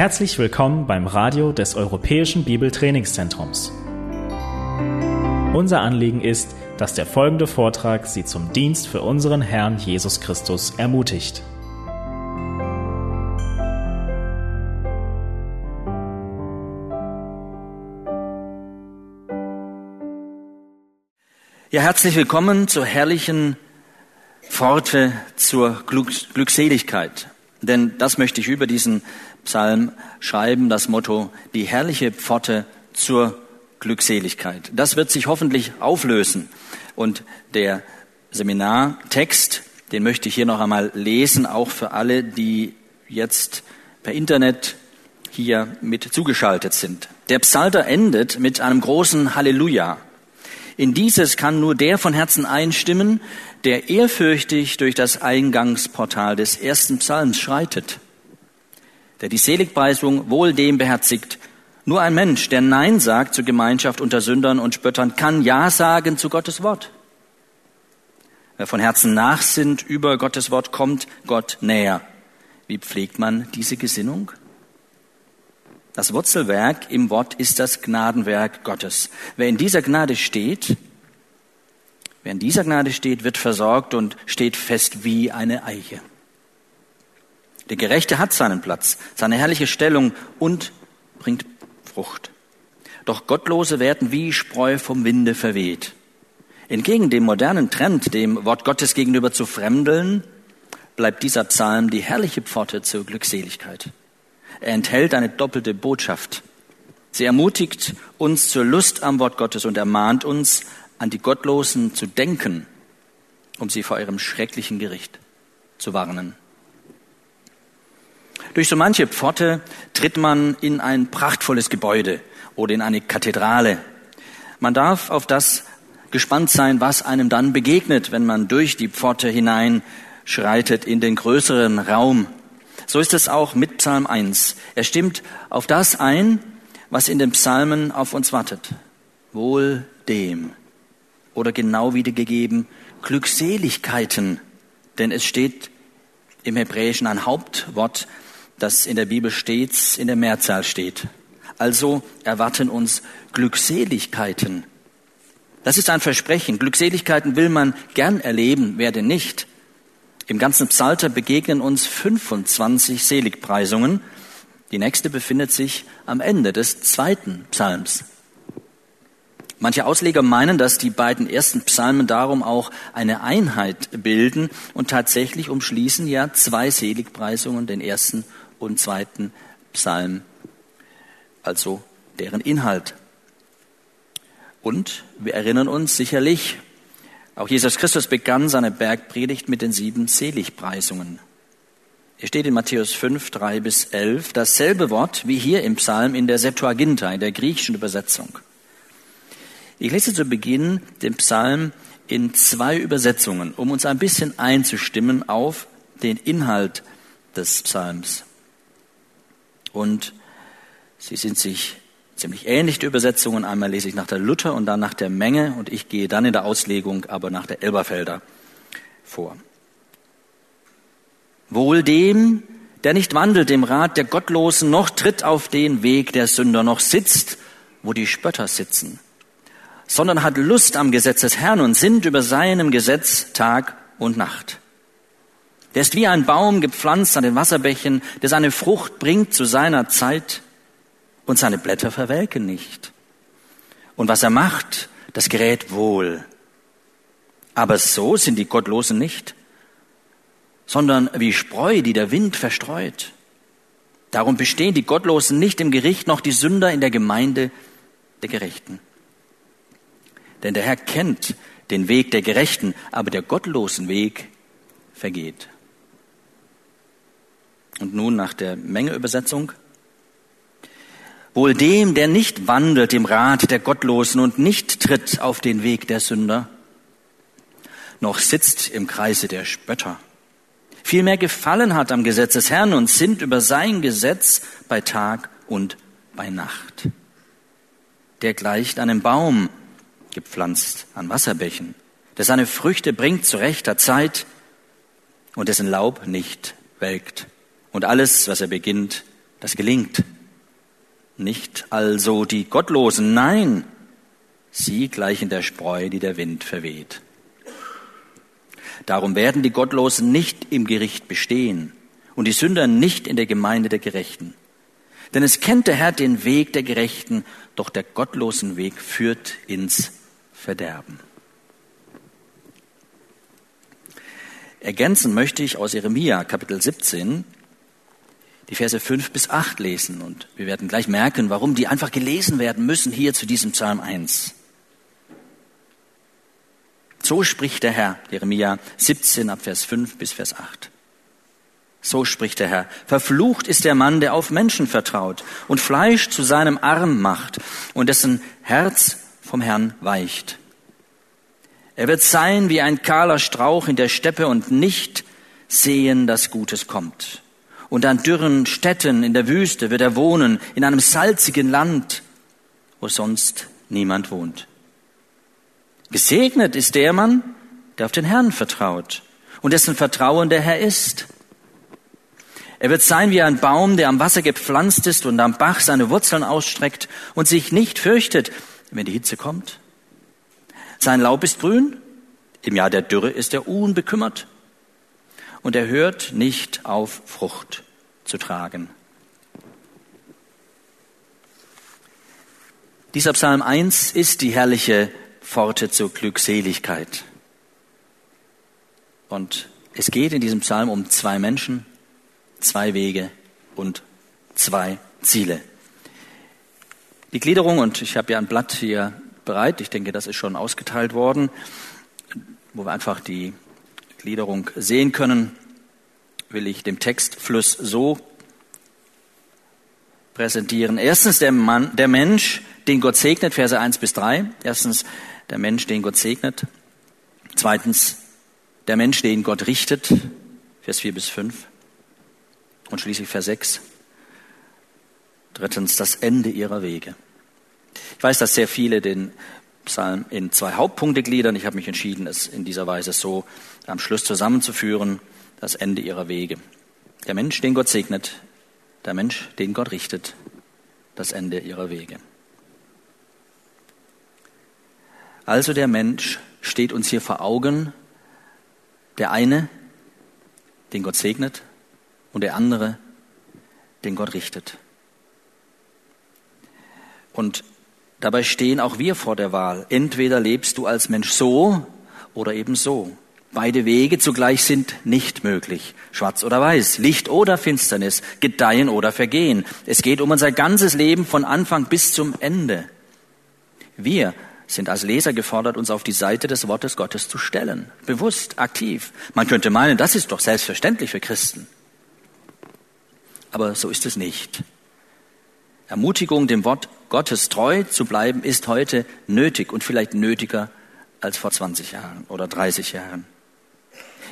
Herzlich willkommen beim Radio des Europäischen Bibeltrainingszentrums. Unser Anliegen ist, dass der folgende Vortrag Sie zum Dienst für unseren Herrn Jesus Christus ermutigt. Ja, herzlich willkommen zur herrlichen Pforte zur Glückseligkeit. Denn das möchte ich über diesen Psalm schreiben, das Motto, die herrliche Pforte zur Glückseligkeit. Das wird sich hoffentlich auflösen. Und der Seminartext, den möchte ich hier noch einmal lesen, auch für alle, die jetzt per Internet hier mit zugeschaltet sind. Der Psalter endet mit einem großen Halleluja. In dieses kann nur der von Herzen einstimmen, der ehrfürchtig durch das Eingangsportal des ersten Psalms schreitet, der die Seligpreisung wohl dem beherzigt. Nur ein Mensch, der Nein sagt zur Gemeinschaft unter Sündern und Spöttern, kann Ja sagen zu Gottes Wort. Wer von Herzen nachsinnt über Gottes Wort, kommt Gott näher. Wie pflegt man diese Gesinnung? Das Wurzelwerk im Wort ist das Gnadenwerk Gottes. Wer in dieser Gnade steht, wer in dieser Gnade steht, wird versorgt und steht fest wie eine Eiche. Der Gerechte hat seinen Platz, seine herrliche Stellung und bringt Frucht. Doch Gottlose werden wie Spreu vom Winde verweht. Entgegen dem modernen Trend, dem Wort Gottes gegenüber zu fremdeln, bleibt dieser Psalm die herrliche Pforte zur Glückseligkeit. Er enthält eine doppelte Botschaft. Sie ermutigt uns zur Lust am Wort Gottes und ermahnt uns, an die Gottlosen zu denken, um sie vor ihrem schrecklichen Gericht zu warnen. Durch so manche Pforte tritt man in ein prachtvolles Gebäude oder in eine Kathedrale. Man darf auf das gespannt sein, was einem dann begegnet, wenn man durch die Pforte hineinschreitet in den größeren Raum. So ist es auch mit Psalm 1. Er stimmt auf das ein, was in den Psalmen auf uns wartet. Wohl dem, oder genau wiedergegeben Glückseligkeiten, denn es steht im Hebräischen ein Hauptwort, das in der Bibel stets in der Mehrzahl steht. Also erwarten uns Glückseligkeiten. Das ist ein Versprechen. Glückseligkeiten will man gern erleben, wer denn nicht? Im ganzen Psalter begegnen uns 25 Seligpreisungen. Die nächste befindet sich am Ende des zweiten Psalms. Manche Ausleger meinen, dass die beiden ersten Psalmen darum auch eine Einheit bilden und tatsächlich umschließen ja zwei Seligpreisungen, den ersten und zweiten Psalm, also deren Inhalt. Und wir erinnern uns sicherlich, auch Jesus Christus begann seine Bergpredigt mit den sieben Seligpreisungen. Es steht in Matthäus 5, 3 bis 11 dasselbe Wort wie hier im Psalm in der Septuaginta, in der griechischen Übersetzung. Ich lese zu Beginn den Psalm in zwei Übersetzungen, um uns ein bisschen einzustimmen auf den Inhalt des Psalms. Und sie sind sich ziemlich ähnlich, die Übersetzungen. Einmal lese ich nach der Luther und dann nach der Menge und ich gehe dann in der Auslegung aber nach der Elberfelder vor. Wohl dem, der nicht wandelt im Rat der Gottlosen, noch tritt auf den Weg der Sünder, noch sitzt, wo die Spötter sitzen sondern hat Lust am Gesetz des Herrn und sinnt über seinem Gesetz Tag und Nacht. Der ist wie ein Baum gepflanzt an den Wasserbächen, der seine Frucht bringt zu seiner Zeit und seine Blätter verwelken nicht. Und was er macht, das gerät wohl. Aber so sind die Gottlosen nicht, sondern wie Spreu, die der Wind verstreut. Darum bestehen die Gottlosen nicht im Gericht, noch die Sünder in der Gemeinde der Gerechten. Denn der Herr kennt den Weg der Gerechten, aber der gottlosen Weg vergeht. Und nun nach der Mengeübersetzung. Wohl dem, der nicht wandelt im Rat der Gottlosen und nicht tritt auf den Weg der Sünder, noch sitzt im Kreise der Spötter, vielmehr gefallen hat am Gesetz des Herrn und sinnt über sein Gesetz bei Tag und bei Nacht. Der gleicht einem Baum, gepflanzt an Wasserbächen, der seine Früchte bringt zu rechter Zeit und dessen Laub nicht welkt. Und alles, was er beginnt, das gelingt. Nicht also die Gottlosen, nein, sie gleichen der Spreu, die der Wind verweht. Darum werden die Gottlosen nicht im Gericht bestehen und die Sünder nicht in der Gemeinde der Gerechten. Denn es kennt der Herr den Weg der Gerechten, doch der gottlosen Weg führt ins Verderben. Ergänzen möchte ich aus Jeremia Kapitel 17 die Verse 5 bis 8 lesen und wir werden gleich merken, warum die einfach gelesen werden müssen hier zu diesem Psalm 1. So spricht der Herr, Jeremia 17 ab Vers 5 bis Vers 8. So spricht der Herr. Verflucht ist der Mann, der auf Menschen vertraut und Fleisch zu seinem Arm macht und dessen Herz vom Herrn weicht. Er wird sein wie ein kahler Strauch in der Steppe und nicht sehen, dass Gutes kommt. Und an dürren Städten in der Wüste wird er wohnen, in einem salzigen Land, wo sonst niemand wohnt. Gesegnet ist der Mann, der auf den Herrn vertraut und dessen Vertrauen der Herr ist. Er wird sein wie ein Baum, der am Wasser gepflanzt ist und am Bach seine Wurzeln ausstreckt und sich nicht fürchtet, wenn die Hitze kommt. Sein Laub ist grün, im Jahr der Dürre ist er unbekümmert und er hört nicht auf, Frucht zu tragen. Dieser Psalm 1 ist die herrliche Pforte zur Glückseligkeit. Und es geht in diesem Psalm um zwei Menschen, zwei Wege und zwei Ziele. Die Gliederung, und ich habe ja ein Blatt hier bereit, ich denke, das ist schon ausgeteilt worden, wo wir einfach die Gliederung sehen können, will ich dem Textfluss so präsentieren. Erstens der Mann, der Mensch, den Gott segnet, Verse 1 bis 3. Erstens der Mensch, den Gott segnet. Zweitens der Mensch, den Gott richtet, Vers 4 bis 5. Und schließlich Vers 6. Drittens, das Ende ihrer Wege. Ich weiß, dass sehr viele den Psalm in zwei Hauptpunkte gliedern. Ich habe mich entschieden, es in dieser Weise so am Schluss zusammenzuführen, das Ende ihrer Wege. Der Mensch, den Gott segnet, der Mensch, den Gott richtet, das Ende ihrer Wege. Also der Mensch steht uns hier vor Augen, der eine, den Gott segnet, und der andere, den Gott richtet. Und dabei stehen auch wir vor der Wahl. Entweder lebst du als Mensch so oder eben so. Beide Wege zugleich sind nicht möglich. Schwarz oder weiß, Licht oder Finsternis, Gedeihen oder Vergehen. Es geht um unser ganzes Leben von Anfang bis zum Ende. Wir sind als Leser gefordert, uns auf die Seite des Wortes Gottes zu stellen. Bewusst, aktiv. Man könnte meinen, das ist doch selbstverständlich für Christen aber so ist es nicht. Ermutigung, dem Wort Gottes treu zu bleiben, ist heute nötig und vielleicht nötiger als vor 20 Jahren oder 30 Jahren.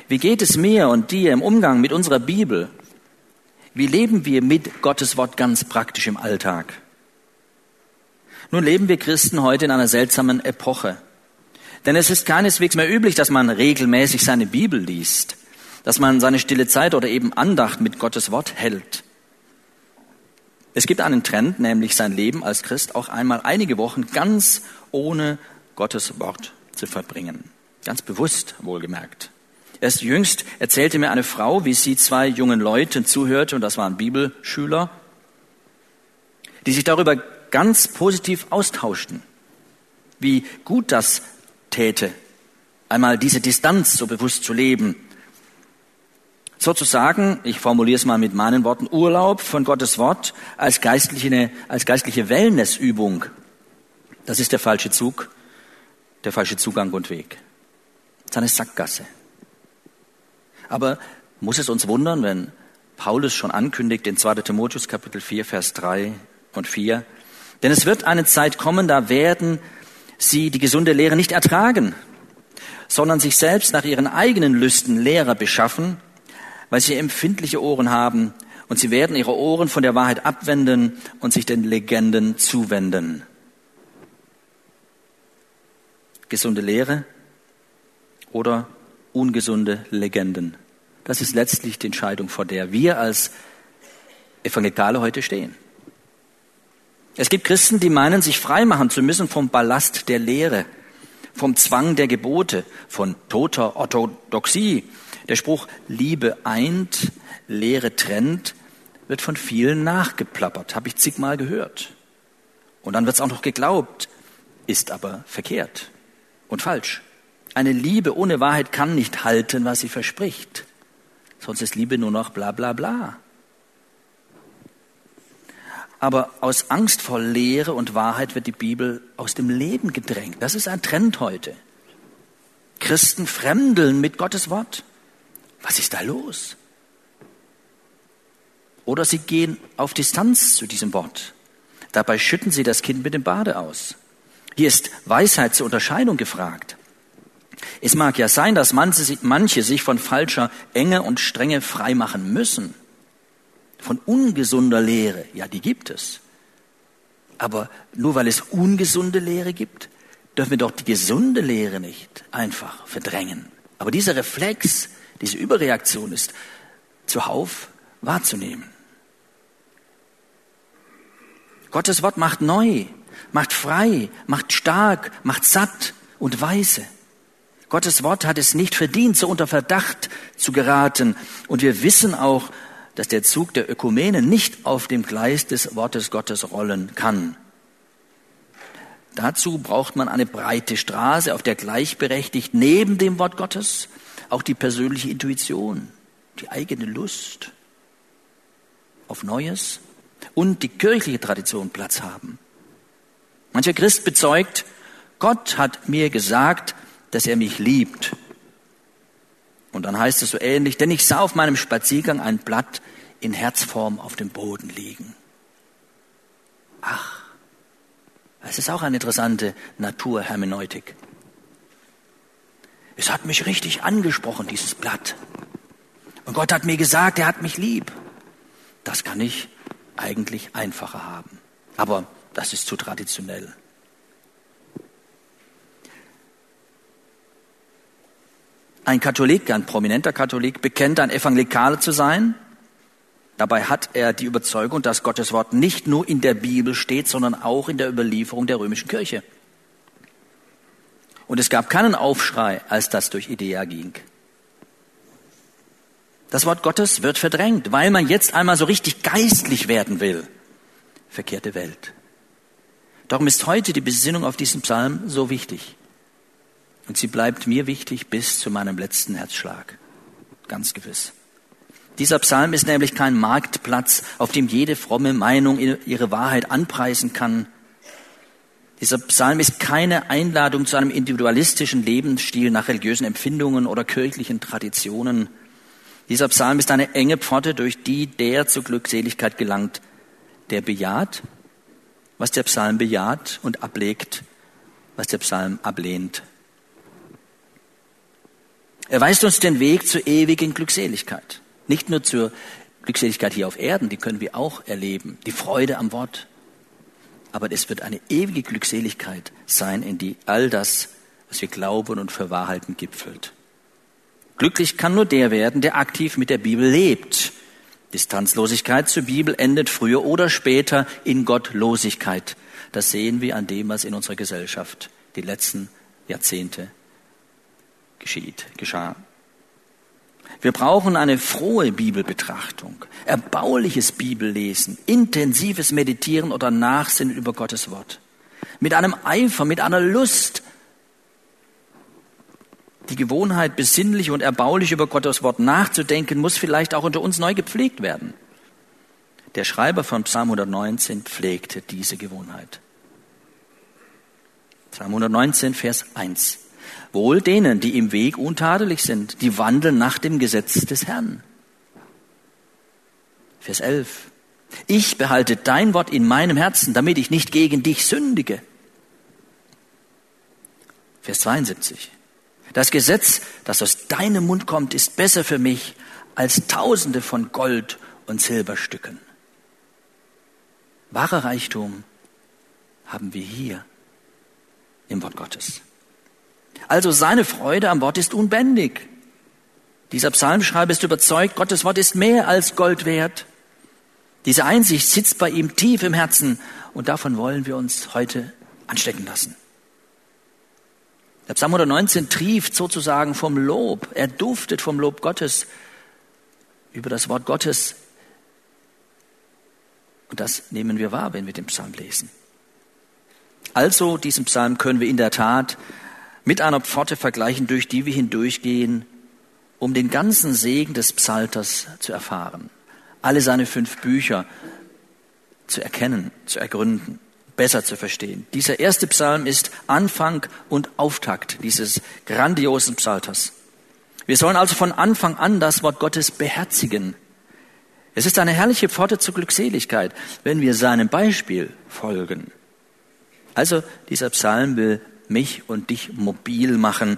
Wie geht es mir und dir im Umgang mit unserer Bibel? Wie leben wir mit Gottes Wort ganz praktisch im Alltag? Nun leben wir Christen heute in einer seltsamen Epoche. Denn es ist keineswegs mehr üblich, dass man regelmäßig seine Bibel liest, dass man seine stille Zeit oder eben Andacht mit Gottes Wort hält. Es gibt einen Trend, nämlich sein Leben als Christ auch einmal einige Wochen ganz ohne Gottes Wort zu verbringen. Ganz bewusst wohlgemerkt. Erst jüngst erzählte mir eine Frau, wie sie zwei jungen Leuten zuhörte, und das waren Bibelschüler, die sich darüber ganz positiv austauschten, wie gut das täte, einmal diese Distanz so bewusst zu leben, sozusagen, ich formuliere es mal mit meinen Worten, Urlaub von Gottes Wort als geistliche, als geistliche Wellnessübung. Das ist der falsche Zug, der falsche Zugang und Weg. Das ist eine Sackgasse. Aber muss es uns wundern, wenn Paulus schon ankündigt in 2. Timotheus Kapitel 4, Vers 3 und 4, denn es wird eine Zeit kommen, da werden sie die gesunde Lehre nicht ertragen, sondern sich selbst nach ihren eigenen Lüsten Lehrer beschaffen, weil sie empfindliche Ohren haben und sie werden ihre Ohren von der Wahrheit abwenden und sich den Legenden zuwenden. Gesunde Lehre oder ungesunde Legenden. Das ist letztlich die Entscheidung, vor der wir als Evangelikale heute stehen. Es gibt Christen, die meinen, sich freimachen zu müssen vom Ballast der Lehre, vom Zwang der Gebote, von toter Orthodoxie. Der Spruch Liebe eint, Lehre trennt, wird von vielen nachgeplappert, habe ich zigmal gehört. Und dann wird es auch noch geglaubt, ist aber verkehrt und falsch. Eine Liebe ohne Wahrheit kann nicht halten, was sie verspricht. Sonst ist Liebe nur noch bla bla bla. Aber aus Angst vor Lehre und Wahrheit wird die Bibel aus dem Leben gedrängt. Das ist ein Trend heute. Christen fremdeln mit Gottes Wort. Was ist da los? Oder sie gehen auf Distanz zu diesem Wort. Dabei schütten sie das Kind mit dem Bade aus. Hier ist Weisheit zur Unterscheidung gefragt. Es mag ja sein, dass manche sich von falscher Enge und Strenge freimachen müssen. Von ungesunder Lehre, ja, die gibt es. Aber nur weil es ungesunde Lehre gibt, dürfen wir doch die gesunde Lehre nicht einfach verdrängen. Aber dieser Reflex, diese Überreaktion ist zuhauf wahrzunehmen. Gottes Wort macht neu, macht frei, macht stark, macht satt und weise. Gottes Wort hat es nicht verdient, so unter Verdacht zu geraten. Und wir wissen auch, dass der Zug der Ökumene nicht auf dem Gleis des Wortes Gottes rollen kann. Dazu braucht man eine breite Straße, auf der gleichberechtigt neben dem Wort Gottes auch die persönliche Intuition, die eigene Lust auf Neues und die kirchliche Tradition Platz haben. Mancher Christ bezeugt, Gott hat mir gesagt, dass er mich liebt. Und dann heißt es so ähnlich, denn ich sah auf meinem Spaziergang ein Blatt in Herzform auf dem Boden liegen. Ach, es ist auch eine interessante Naturhermeneutik. Es hat mich richtig angesprochen, dieses Blatt. Und Gott hat mir gesagt, er hat mich lieb. Das kann ich eigentlich einfacher haben. Aber das ist zu traditionell. Ein Katholik, ein prominenter Katholik, bekennt ein Evangelikaler zu sein. Dabei hat er die Überzeugung, dass Gottes Wort nicht nur in der Bibel steht, sondern auch in der Überlieferung der römischen Kirche. Und es gab keinen Aufschrei, als das durch Idea ging. Das Wort Gottes wird verdrängt, weil man jetzt einmal so richtig geistlich werden will. Verkehrte Welt. Darum ist heute die Besinnung auf diesen Psalm so wichtig. Und sie bleibt mir wichtig bis zu meinem letzten Herzschlag. Ganz gewiss. Dieser Psalm ist nämlich kein Marktplatz, auf dem jede fromme Meinung ihre Wahrheit anpreisen kann. Dieser Psalm ist keine Einladung zu einem individualistischen Lebensstil nach religiösen Empfindungen oder kirchlichen Traditionen. Dieser Psalm ist eine enge Pforte, durch die der zur Glückseligkeit gelangt, der bejaht, was der Psalm bejaht und ablegt, was der Psalm ablehnt. Er weist uns den Weg zur ewigen Glückseligkeit. Nicht nur zur Glückseligkeit hier auf Erden, die können wir auch erleben, die Freude am Wort. Aber es wird eine ewige Glückseligkeit sein, in die all das, was wir glauben und für wahr halten, gipfelt. Glücklich kann nur der werden, der aktiv mit der Bibel lebt. Distanzlosigkeit zur Bibel endet früher oder später in Gottlosigkeit. Das sehen wir an dem, was in unserer Gesellschaft die letzten Jahrzehnte geschieht, geschah. Wir brauchen eine frohe Bibelbetrachtung, erbauliches Bibellesen, intensives Meditieren oder Nachsinnen über Gottes Wort. Mit einem Eifer, mit einer Lust. Die Gewohnheit, besinnlich und erbaulich über Gottes Wort nachzudenken, muss vielleicht auch unter uns neu gepflegt werden. Der Schreiber von Psalm 119 pflegte diese Gewohnheit. Psalm 119, Vers 1. Wohl denen, die im Weg untadelig sind, die wandeln nach dem Gesetz des Herrn. Vers 11. Ich behalte dein Wort in meinem Herzen, damit ich nicht gegen dich sündige. Vers 72. Das Gesetz, das aus deinem Mund kommt, ist besser für mich als Tausende von Gold und Silberstücken. Wahrer Reichtum haben wir hier im Wort Gottes. Also seine Freude am Wort ist unbändig. Dieser Psalmschreiber ist überzeugt, Gottes Wort ist mehr als Gold wert. Diese Einsicht sitzt bei ihm tief im Herzen und davon wollen wir uns heute anstecken lassen. Der Psalm 119 trieft sozusagen vom Lob. Er duftet vom Lob Gottes über das Wort Gottes. Und das nehmen wir wahr, wenn wir den Psalm lesen. Also, diesen Psalm können wir in der Tat mit einer Pforte vergleichen, durch die wir hindurchgehen, um den ganzen Segen des Psalters zu erfahren, alle seine fünf Bücher zu erkennen, zu ergründen, besser zu verstehen. Dieser erste Psalm ist Anfang und Auftakt dieses grandiosen Psalters. Wir sollen also von Anfang an das Wort Gottes beherzigen. Es ist eine herrliche Pforte zur Glückseligkeit, wenn wir seinem Beispiel folgen. Also dieser Psalm will mich und dich mobil machen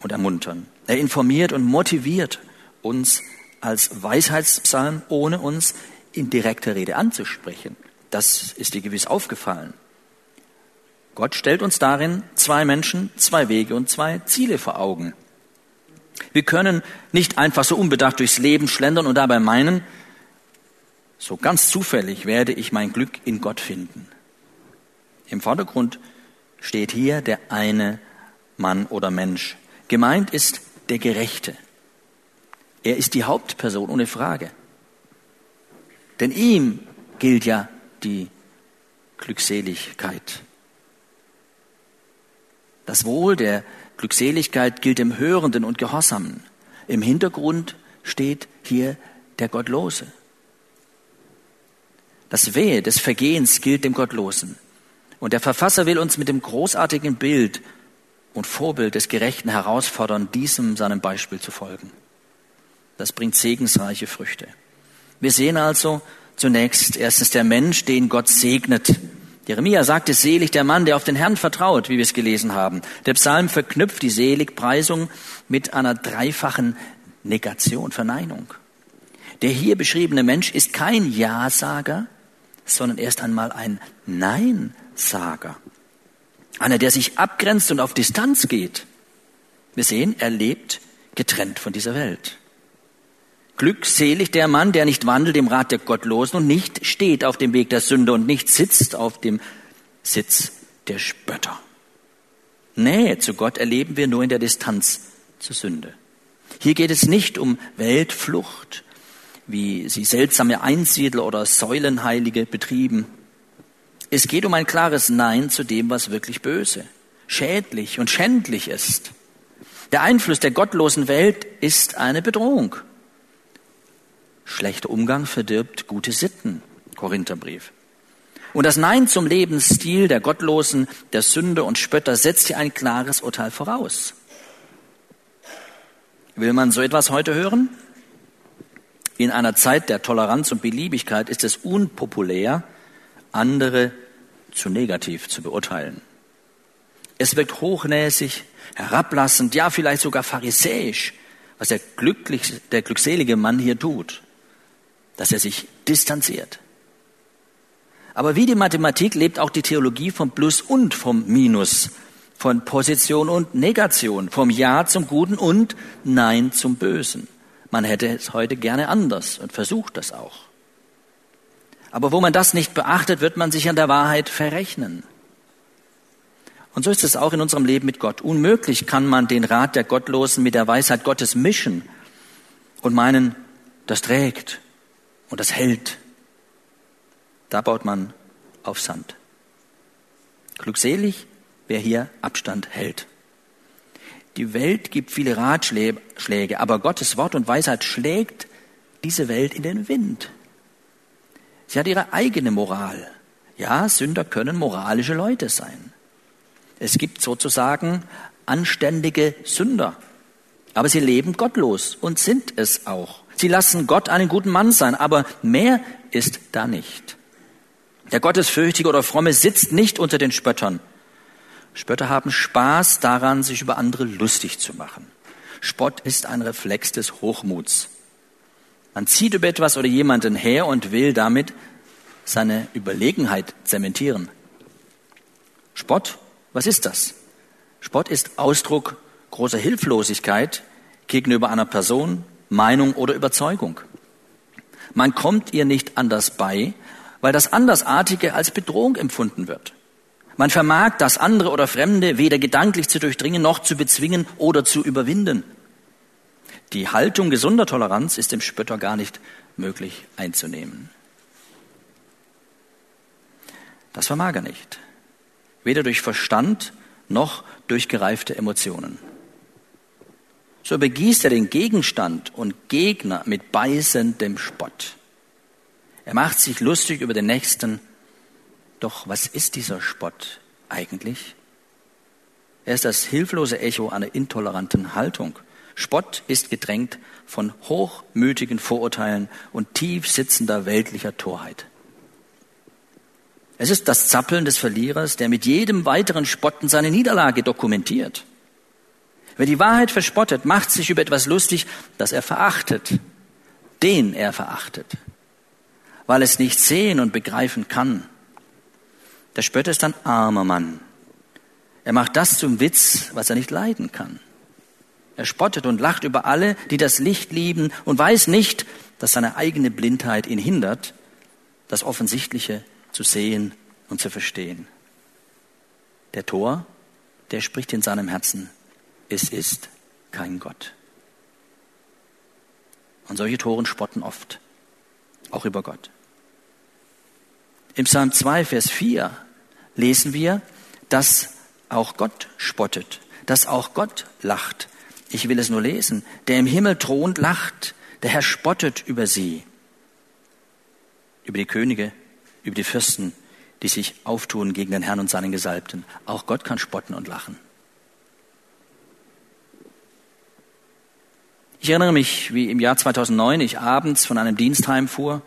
und ermuntern. Er informiert und motiviert uns als Weisheitspsalm, ohne uns in direkter Rede anzusprechen. Das ist dir gewiss aufgefallen. Gott stellt uns darin zwei Menschen, zwei Wege und zwei Ziele vor Augen. Wir können nicht einfach so unbedacht durchs Leben schlendern und dabei meinen, so ganz zufällig werde ich mein Glück in Gott finden. Im Vordergrund steht hier der eine Mann oder Mensch. Gemeint ist der Gerechte. Er ist die Hauptperson ohne Frage. Denn ihm gilt ja die Glückseligkeit. Das Wohl der Glückseligkeit gilt dem Hörenden und Gehorsamen. Im Hintergrund steht hier der Gottlose. Das Wehe des Vergehens gilt dem Gottlosen. Und der Verfasser will uns mit dem großartigen Bild und Vorbild des Gerechten herausfordern, diesem seinem Beispiel zu folgen. Das bringt segensreiche Früchte. Wir sehen also zunächst erstens der Mensch, den Gott segnet. Jeremia sagte, selig der Mann, der auf den Herrn vertraut, wie wir es gelesen haben. Der Psalm verknüpft die Seligpreisung mit einer dreifachen Negation, Verneinung. Der hier beschriebene Mensch ist kein Ja-Sager, sondern erst einmal ein Nein Sager. Einer, der sich abgrenzt und auf Distanz geht. Wir sehen, er lebt getrennt von dieser Welt. Glückselig der Mann, der nicht wandelt im Rat der Gottlosen und nicht steht auf dem Weg der Sünde und nicht sitzt auf dem Sitz der Spötter. Nähe zu Gott erleben wir nur in der Distanz zur Sünde. Hier geht es nicht um Weltflucht, wie sie seltsame Einsiedler oder Säulenheilige betrieben. Es geht um ein klares Nein zu dem, was wirklich böse, schädlich und schändlich ist. Der Einfluss der gottlosen Welt ist eine Bedrohung. Schlechter Umgang verdirbt gute Sitten. Korintherbrief. Und das Nein zum Lebensstil der Gottlosen, der Sünde und Spötter setzt hier ein klares Urteil voraus. Will man so etwas heute hören? In einer Zeit der Toleranz und Beliebigkeit ist es unpopulär, andere zu negativ zu beurteilen. Es wirkt hochnäsig, herablassend, ja vielleicht sogar pharisäisch, was der, glücklich, der glückselige Mann hier tut, dass er sich distanziert. Aber wie die Mathematik lebt auch die Theologie vom Plus und vom Minus, von Position und Negation, vom Ja zum Guten und Nein zum Bösen. Man hätte es heute gerne anders und versucht das auch. Aber wo man das nicht beachtet, wird man sich an der Wahrheit verrechnen. Und so ist es auch in unserem Leben mit Gott. Unmöglich kann man den Rat der Gottlosen mit der Weisheit Gottes mischen und meinen, das trägt und das hält. Da baut man auf Sand. Glückselig, wer hier Abstand hält. Die Welt gibt viele Ratschläge, aber Gottes Wort und Weisheit schlägt diese Welt in den Wind. Sie hat ihre eigene Moral. Ja, Sünder können moralische Leute sein. Es gibt sozusagen anständige Sünder. Aber sie leben gottlos und sind es auch. Sie lassen Gott einen guten Mann sein, aber mehr ist da nicht. Der Gottesfürchtige oder Fromme sitzt nicht unter den Spöttern. Spötter haben Spaß daran, sich über andere lustig zu machen. Spott ist ein Reflex des Hochmuts. Man zieht über etwas oder jemanden her und will damit seine Überlegenheit zementieren. Spott, was ist das? Spott ist Ausdruck großer Hilflosigkeit gegenüber einer Person, Meinung oder Überzeugung. Man kommt ihr nicht anders bei, weil das Andersartige als Bedrohung empfunden wird. Man vermag das andere oder Fremde weder gedanklich zu durchdringen noch zu bezwingen oder zu überwinden. Die Haltung gesunder Toleranz ist dem Spötter gar nicht möglich einzunehmen. Das vermag er nicht. Weder durch Verstand noch durch gereifte Emotionen. So begießt er den Gegenstand und Gegner mit beißendem Spott. Er macht sich lustig über den Nächsten doch was ist dieser Spott eigentlich? Er ist das hilflose Echo einer intoleranten Haltung. Spott ist gedrängt von hochmütigen Vorurteilen und tief sitzender weltlicher Torheit. Es ist das Zappeln des Verlierers, der mit jedem weiteren Spotten seine Niederlage dokumentiert. Wer die Wahrheit verspottet, macht sich über etwas lustig, das er verachtet, den er verachtet, weil es nicht sehen und begreifen kann. Der Spötter ist ein armer Mann. Er macht das zum Witz, was er nicht leiden kann. Er spottet und lacht über alle, die das Licht lieben und weiß nicht, dass seine eigene Blindheit ihn hindert, das Offensichtliche zu sehen und zu verstehen. Der Tor, der spricht in seinem Herzen, es ist kein Gott. Und solche Toren spotten oft, auch über Gott. Im Psalm 2, Vers 4 lesen wir, dass auch Gott spottet, dass auch Gott lacht. Ich will es nur lesen. Der im Himmel thront, lacht. Der Herr spottet über sie, über die Könige, über die Fürsten, die sich auftun gegen den Herrn und seinen Gesalbten. Auch Gott kann spotten und lachen. Ich erinnere mich, wie im Jahr 2009 ich abends von einem Dienst heimfuhr.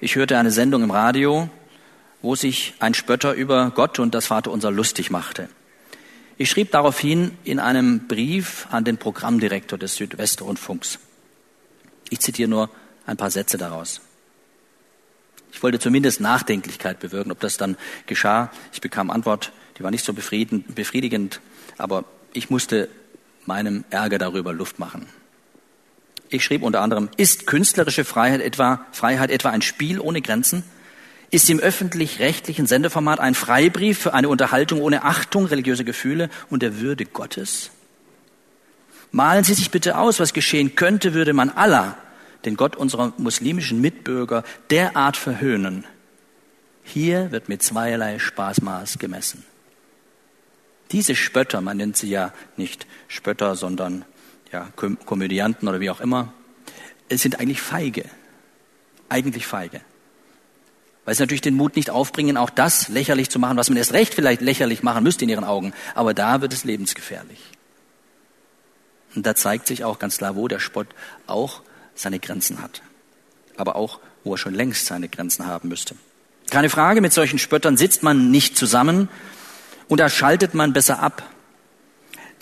Ich hörte eine Sendung im Radio wo sich ein Spötter über Gott und das Vaterunser lustig machte. Ich schrieb daraufhin in einem Brief an den Programmdirektor des Südwestrundfunks. Ich zitiere nur ein paar Sätze daraus. Ich wollte zumindest Nachdenklichkeit bewirken. Ob das dann geschah, ich bekam Antwort, die war nicht so befriedigend, aber ich musste meinem Ärger darüber Luft machen. Ich schrieb unter anderem, ist künstlerische Freiheit etwa, Freiheit etwa ein Spiel ohne Grenzen? Ist im öffentlich-rechtlichen Sendeformat ein Freibrief für eine Unterhaltung ohne Achtung religiöser Gefühle und der Würde Gottes? Malen Sie sich bitte aus, was geschehen könnte, würde man Allah, den Gott unserer muslimischen Mitbürger, derart verhöhnen. Hier wird mit zweierlei Spaßmaß gemessen. Diese Spötter, man nennt sie ja nicht Spötter, sondern ja, Komödianten oder wie auch immer, sind eigentlich feige. Eigentlich feige weil sie natürlich den Mut nicht aufbringen, auch das lächerlich zu machen, was man erst recht vielleicht lächerlich machen müsste in ihren Augen. Aber da wird es lebensgefährlich. Und da zeigt sich auch ganz klar, wo der Spott auch seine Grenzen hat. Aber auch, wo er schon längst seine Grenzen haben müsste. Keine Frage, mit solchen Spöttern sitzt man nicht zusammen und da schaltet man besser ab.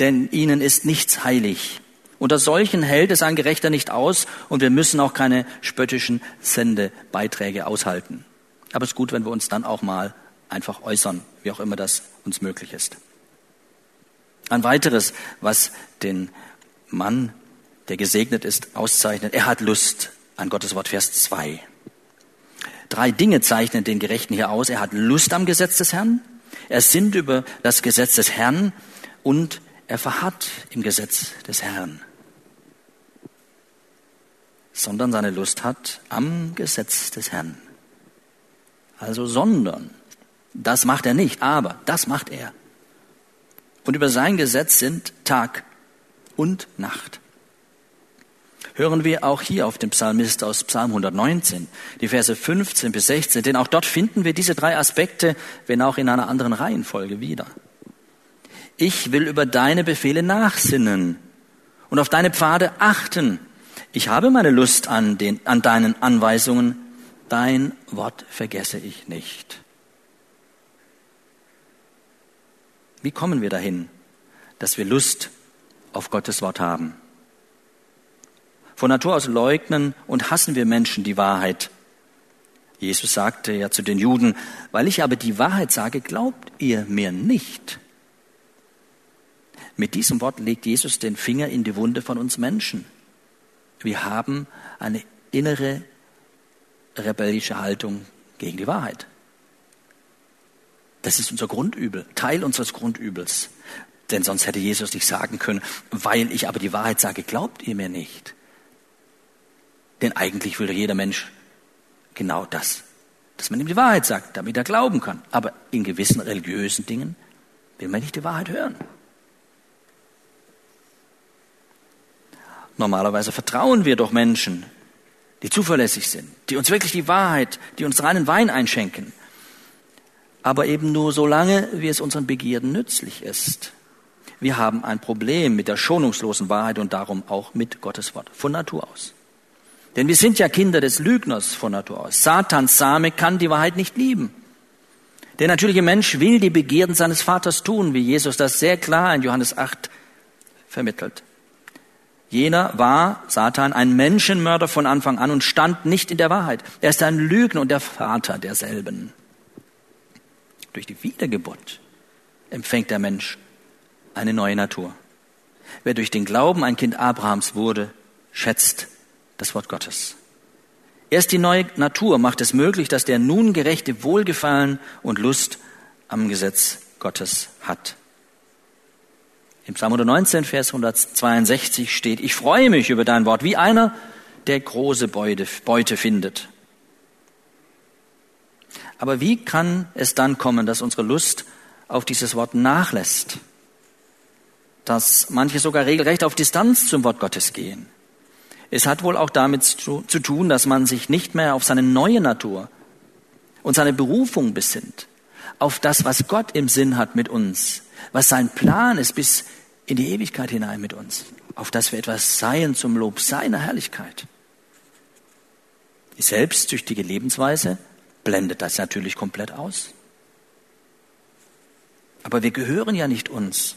Denn ihnen ist nichts heilig. Unter solchen hält es ein Gerechter nicht aus und wir müssen auch keine spöttischen Sendebeiträge aushalten. Aber es ist gut, wenn wir uns dann auch mal einfach äußern, wie auch immer das uns möglich ist. Ein weiteres, was den Mann, der gesegnet ist, auszeichnet, er hat Lust an Gottes Wort, Vers 2. Drei Dinge zeichnen den Gerechten hier aus. Er hat Lust am Gesetz des Herrn, er sinnt über das Gesetz des Herrn und er verharrt im Gesetz des Herrn. Sondern seine Lust hat am Gesetz des Herrn. Also sondern. Das macht er nicht, aber das macht er. Und über sein Gesetz sind Tag und Nacht. Hören wir auch hier auf den Psalmist aus Psalm 119, die Verse 15 bis 16, denn auch dort finden wir diese drei Aspekte, wenn auch in einer anderen Reihenfolge wieder. Ich will über deine Befehle nachsinnen und auf deine Pfade achten. Ich habe meine Lust an, den, an deinen Anweisungen dein Wort vergesse ich nicht. Wie kommen wir dahin, dass wir Lust auf Gottes Wort haben? Von Natur aus leugnen und hassen wir Menschen die Wahrheit. Jesus sagte ja zu den Juden, weil ich aber die Wahrheit sage, glaubt ihr mir nicht. Mit diesem Wort legt Jesus den Finger in die Wunde von uns Menschen. Wir haben eine innere rebellische Haltung gegen die Wahrheit. Das ist unser Grundübel, Teil unseres Grundübels. Denn sonst hätte Jesus nicht sagen können, weil ich aber die Wahrheit sage, glaubt ihr mir nicht. Denn eigentlich will jeder Mensch genau das, dass man ihm die Wahrheit sagt, damit er glauben kann. Aber in gewissen religiösen Dingen will man nicht die Wahrheit hören. Normalerweise vertrauen wir doch Menschen, die zuverlässig sind, die uns wirklich die Wahrheit, die uns reinen Wein einschenken. Aber eben nur so lange, wie es unseren Begierden nützlich ist. Wir haben ein Problem mit der schonungslosen Wahrheit und darum auch mit Gottes Wort von Natur aus. Denn wir sind ja Kinder des Lügners von Natur aus. Satans Same kann die Wahrheit nicht lieben. Der natürliche Mensch will die Begierden seines Vaters tun, wie Jesus das sehr klar in Johannes 8 vermittelt. Jener war, Satan, ein Menschenmörder von Anfang an und stand nicht in der Wahrheit. Er ist ein Lügner und der Vater derselben. Durch die Wiedergeburt empfängt der Mensch eine neue Natur. Wer durch den Glauben ein Kind Abrahams wurde, schätzt das Wort Gottes. Erst die neue Natur macht es möglich, dass der nun gerechte Wohlgefallen und Lust am Gesetz Gottes hat. Im Psalm 119, Vers 162 steht, ich freue mich über dein Wort, wie einer, der große Beute, Beute findet. Aber wie kann es dann kommen, dass unsere Lust auf dieses Wort nachlässt? Dass manche sogar regelrecht auf Distanz zum Wort Gottes gehen? Es hat wohl auch damit zu, zu tun, dass man sich nicht mehr auf seine neue Natur und seine Berufung besinnt, auf das, was Gott im Sinn hat mit uns, was sein Plan ist bis in die Ewigkeit hinein mit uns, auf dass wir etwas seien zum Lob seiner Herrlichkeit. Die selbstsüchtige Lebensweise blendet das natürlich komplett aus. Aber wir gehören ja nicht uns.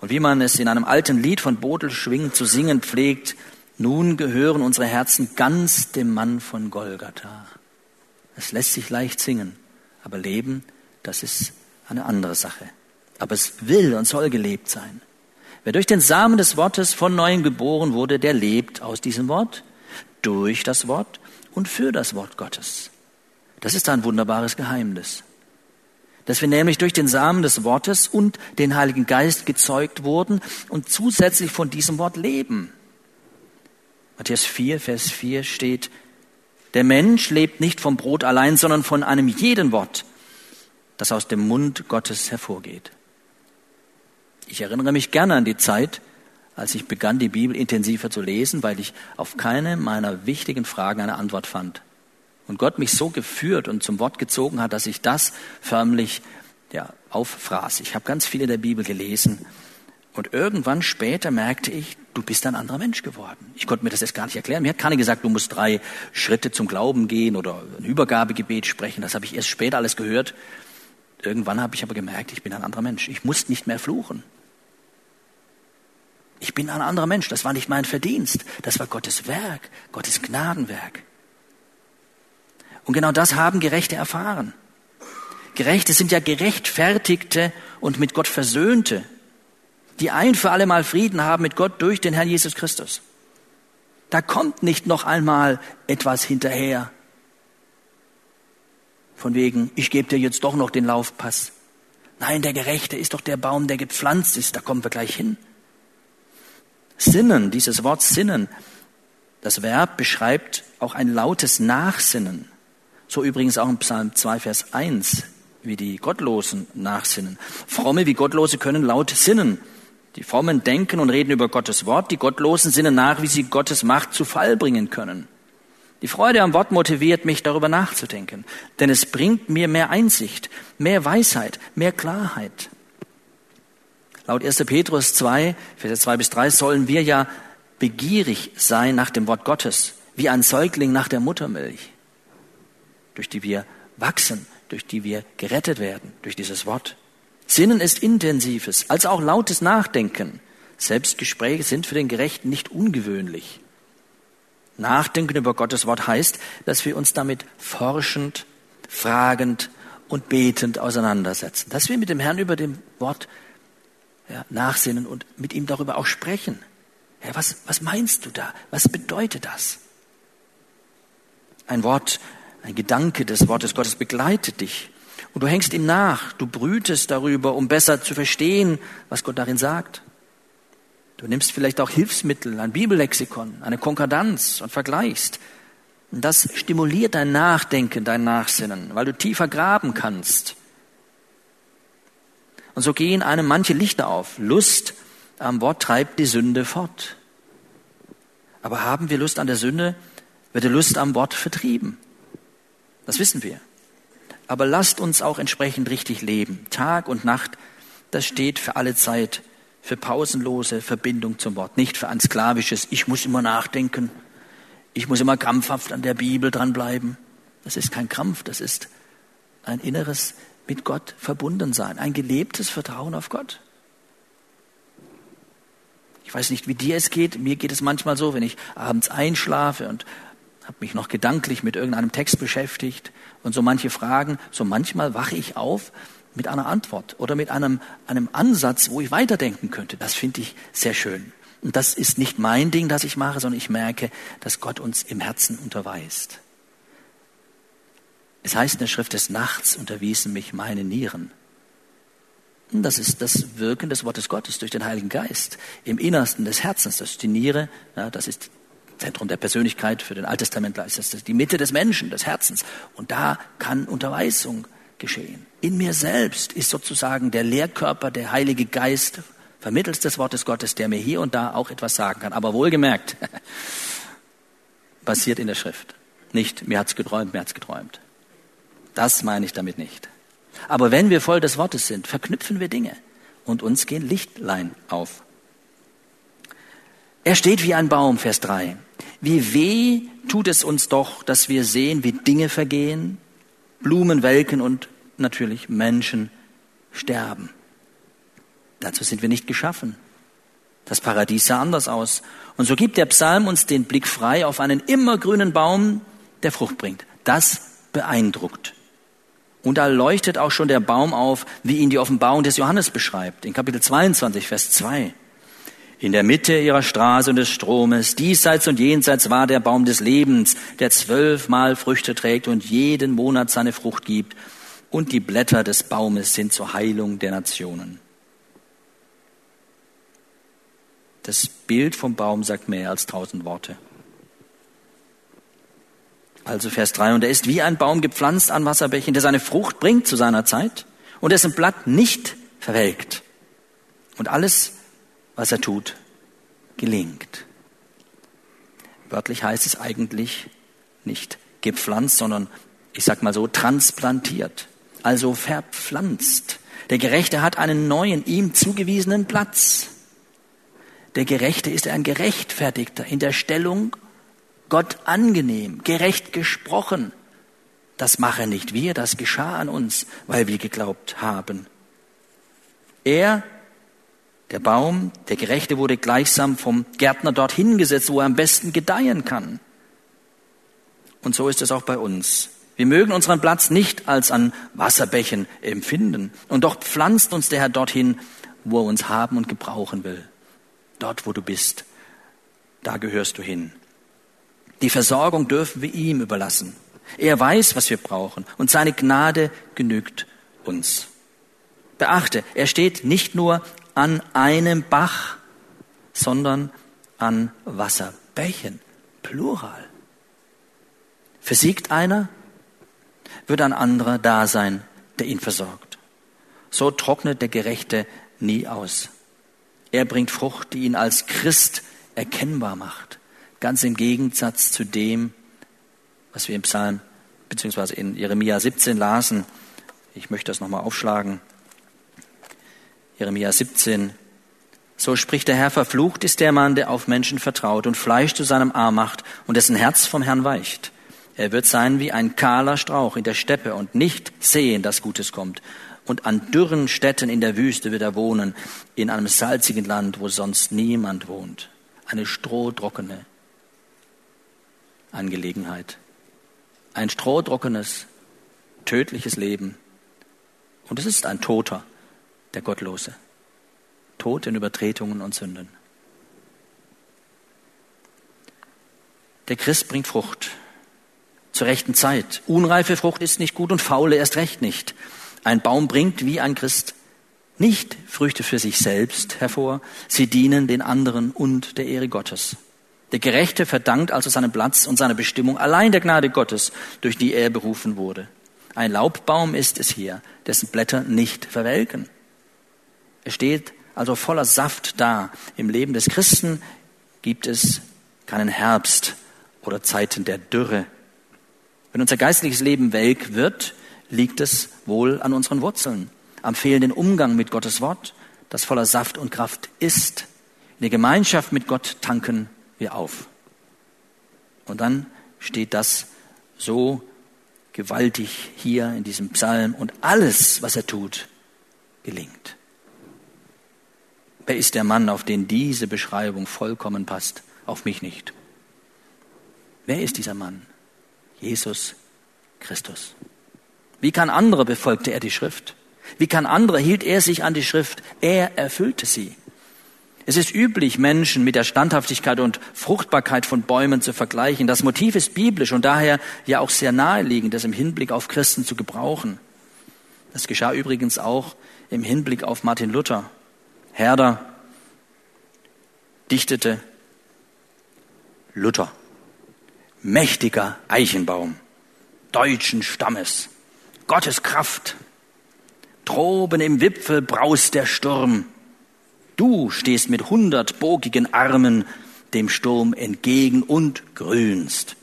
Und wie man es in einem alten Lied von Bodel schwingend zu singen pflegt, nun gehören unsere Herzen ganz dem Mann von Golgatha. Es lässt sich leicht singen, aber leben, das ist eine andere Sache. Aber es will und soll gelebt sein. Wer durch den Samen des Wortes von neuem geboren wurde, der lebt aus diesem Wort, durch das Wort und für das Wort Gottes. Das ist ein wunderbares Geheimnis. Dass wir nämlich durch den Samen des Wortes und den Heiligen Geist gezeugt wurden und zusätzlich von diesem Wort leben. Matthäus 4, Vers 4 steht, der Mensch lebt nicht vom Brot allein, sondern von einem jeden Wort, das aus dem Mund Gottes hervorgeht. Ich erinnere mich gerne an die Zeit, als ich begann, die Bibel intensiver zu lesen, weil ich auf keine meiner wichtigen Fragen eine Antwort fand. Und Gott mich so geführt und zum Wort gezogen hat, dass ich das förmlich ja, auffraß. Ich habe ganz viel in der Bibel gelesen und irgendwann später merkte ich, du bist ein anderer Mensch geworden. Ich konnte mir das jetzt gar nicht erklären. Mir hat keiner gesagt, du musst drei Schritte zum Glauben gehen oder ein Übergabegebet sprechen. Das habe ich erst später alles gehört. Irgendwann habe ich aber gemerkt, ich bin ein anderer Mensch. Ich muss nicht mehr fluchen. Ich bin ein anderer Mensch. Das war nicht mein Verdienst. Das war Gottes Werk, Gottes Gnadenwerk. Und genau das haben Gerechte erfahren. Gerechte sind ja gerechtfertigte und mit Gott versöhnte, die ein für alle Mal Frieden haben mit Gott durch den Herrn Jesus Christus. Da kommt nicht noch einmal etwas hinterher. Von wegen, ich gebe dir jetzt doch noch den Laufpass. Nein, der Gerechte ist doch der Baum, der gepflanzt ist. Da kommen wir gleich hin. Sinnen, dieses Wort Sinnen, das Verb beschreibt auch ein lautes Nachsinnen. So übrigens auch in Psalm 2, Vers 1, wie die Gottlosen nachsinnen. Fromme wie Gottlose können laut sinnen. Die Frommen denken und reden über Gottes Wort, die Gottlosen sinnen nach, wie sie Gottes Macht zu Fall bringen können. Die Freude am Wort motiviert mich, darüber nachzudenken, denn es bringt mir mehr Einsicht, mehr Weisheit, mehr Klarheit. Laut 1. Petrus 2, Vers 2 bis 3 sollen wir ja begierig sein nach dem Wort Gottes, wie ein Säugling nach der Muttermilch, durch die wir wachsen, durch die wir gerettet werden, durch dieses Wort. Sinnen ist intensives, als auch lautes Nachdenken. Selbstgespräche sind für den Gerechten nicht ungewöhnlich. Nachdenken über Gottes Wort heißt, dass wir uns damit forschend, fragend und betend auseinandersetzen. Dass wir mit dem Herrn über dem Wort ja, nachsinnen und mit ihm darüber auch sprechen. Ja, was, was meinst du da? Was bedeutet das? Ein Wort, ein Gedanke des Wortes Gottes begleitet dich. Und du hängst ihm nach, du brütest darüber, um besser zu verstehen, was Gott darin sagt. Du nimmst vielleicht auch Hilfsmittel, ein Bibellexikon, eine Konkordanz und vergleichst. Und das stimuliert dein Nachdenken, dein Nachsinnen, weil du tiefer graben kannst. Und so gehen einem manche Lichter auf. Lust am Wort treibt die Sünde fort. Aber haben wir Lust an der Sünde, wird die Lust am Wort vertrieben. Das wissen wir. Aber lasst uns auch entsprechend richtig leben. Tag und Nacht, das steht für alle Zeit, für pausenlose Verbindung zum Wort, nicht für ein sklavisches, ich muss immer nachdenken, ich muss immer krampfhaft an der Bibel dranbleiben. Das ist kein Krampf, das ist ein inneres mit Gott verbunden sein, ein gelebtes Vertrauen auf Gott. Ich weiß nicht, wie dir es geht. Mir geht es manchmal so, wenn ich abends einschlafe und habe mich noch gedanklich mit irgendeinem Text beschäftigt und so manche Fragen, so manchmal wache ich auf mit einer Antwort oder mit einem, einem Ansatz, wo ich weiterdenken könnte. Das finde ich sehr schön. Und das ist nicht mein Ding, das ich mache, sondern ich merke, dass Gott uns im Herzen unterweist. Es heißt in der Schrift des Nachts unterwiesen mich meine Nieren. Das ist das Wirken des Wortes Gottes durch den Heiligen Geist im Innersten des Herzens. Das ist die Niere, ja, das ist Zentrum der Persönlichkeit für den Alttestamentler, ist das die Mitte des Menschen, des Herzens. Und da kann Unterweisung geschehen. In mir selbst ist sozusagen der Lehrkörper, der Heilige Geist vermittels des Wortes Gottes, der mir hier und da auch etwas sagen kann. Aber wohlgemerkt, passiert in der Schrift. Nicht, mir hat's geträumt, mir hat's geträumt. Das meine ich damit nicht. Aber wenn wir voll des Wortes sind, verknüpfen wir Dinge und uns gehen Lichtlein auf. Er steht wie ein Baum, Vers 3. Wie weh tut es uns doch, dass wir sehen, wie Dinge vergehen, Blumen welken und natürlich Menschen sterben. Dazu sind wir nicht geschaffen. Das Paradies sah anders aus. Und so gibt der Psalm uns den Blick frei auf einen immergrünen Baum, der Frucht bringt. Das beeindruckt. Und da leuchtet auch schon der Baum auf, wie ihn die Offenbarung des Johannes beschreibt, in Kapitel 22, Vers 2. In der Mitte ihrer Straße und des Stromes, diesseits und jenseits war der Baum des Lebens, der zwölfmal Früchte trägt und jeden Monat seine Frucht gibt. Und die Blätter des Baumes sind zur Heilung der Nationen. Das Bild vom Baum sagt mehr als tausend Worte. Also Vers 3, und er ist wie ein Baum gepflanzt an Wasserbächen, der seine Frucht bringt zu seiner Zeit und dessen Blatt nicht verwelkt. Und alles, was er tut, gelingt. Wörtlich heißt es eigentlich nicht gepflanzt, sondern ich sag mal so transplantiert, also verpflanzt. Der Gerechte hat einen neuen, ihm zugewiesenen Platz. Der Gerechte ist ein Gerechtfertigter in der Stellung Gott angenehm, gerecht gesprochen. Das mache nicht wir, das geschah an uns, weil wir geglaubt haben. Er der Baum, der Gerechte, wurde gleichsam vom Gärtner dorthin gesetzt, wo er am besten gedeihen kann. Und so ist es auch bei uns. Wir mögen unseren Platz nicht als an Wasserbächen empfinden. Und doch pflanzt uns der Herr dorthin, wo er uns haben und gebrauchen will. Dort, wo du bist, da gehörst du hin. Die Versorgung dürfen wir ihm überlassen. Er weiß, was wir brauchen und seine Gnade genügt uns. Beachte, er steht nicht nur an einem Bach, sondern an Wasserbächen, plural. Versiegt einer, wird ein anderer da sein, der ihn versorgt. So trocknet der Gerechte nie aus. Er bringt Frucht, die ihn als Christ erkennbar macht. Ganz im Gegensatz zu dem, was wir im Psalm bzw. in Jeremia 17 lasen. Ich möchte das nochmal aufschlagen. Jeremia 17. So spricht der Herr, verflucht ist der Mann, der auf Menschen vertraut und Fleisch zu seinem Arm macht und dessen Herz vom Herrn weicht. Er wird sein wie ein kahler Strauch in der Steppe und nicht sehen, dass Gutes kommt. Und an dürren Städten in der Wüste wird er wohnen, in einem salzigen Land, wo sonst niemand wohnt. Eine strohtrockene Angelegenheit. Ein strohtrockenes, tödliches Leben. Und es ist ein Toter der Gottlose. Tod in Übertretungen und Sünden. Der Christ bringt Frucht. zur rechten Zeit. Unreife Frucht ist nicht gut und faule erst recht nicht. Ein Baum bringt wie ein Christ nicht Früchte für sich selbst hervor, sie dienen den anderen und der Ehre Gottes. Der Gerechte verdankt also seinen Platz und seine Bestimmung allein der Gnade Gottes, durch die er berufen wurde. Ein Laubbaum ist es hier, dessen Blätter nicht verwelken. Er steht also voller Saft da. Im Leben des Christen gibt es keinen Herbst oder Zeiten der Dürre. Wenn unser geistliches Leben welk wird, liegt es wohl an unseren Wurzeln, am fehlenden Umgang mit Gottes Wort, das voller Saft und Kraft ist. In der Gemeinschaft mit Gott tanken wir auf. Und dann steht das so gewaltig hier in diesem Psalm und alles, was er tut, gelingt. Wer ist der Mann, auf den diese Beschreibung vollkommen passt? Auf mich nicht. Wer ist dieser Mann? Jesus Christus. Wie kann andere befolgte er die Schrift? Wie kann andere hielt er sich an die Schrift? Er erfüllte sie. Es ist üblich, Menschen mit der Standhaftigkeit und Fruchtbarkeit von Bäumen zu vergleichen. Das Motiv ist biblisch und daher ja auch sehr naheliegend, das im Hinblick auf Christen zu gebrauchen. Das geschah übrigens auch im Hinblick auf Martin Luther. Herder dichtete Luther, mächtiger Eichenbaum, deutschen Stammes, Gottes Kraft. Droben im Wipfel braust der Sturm. Du stehst mit hundert bogigen Armen dem Sturm entgegen und grünst.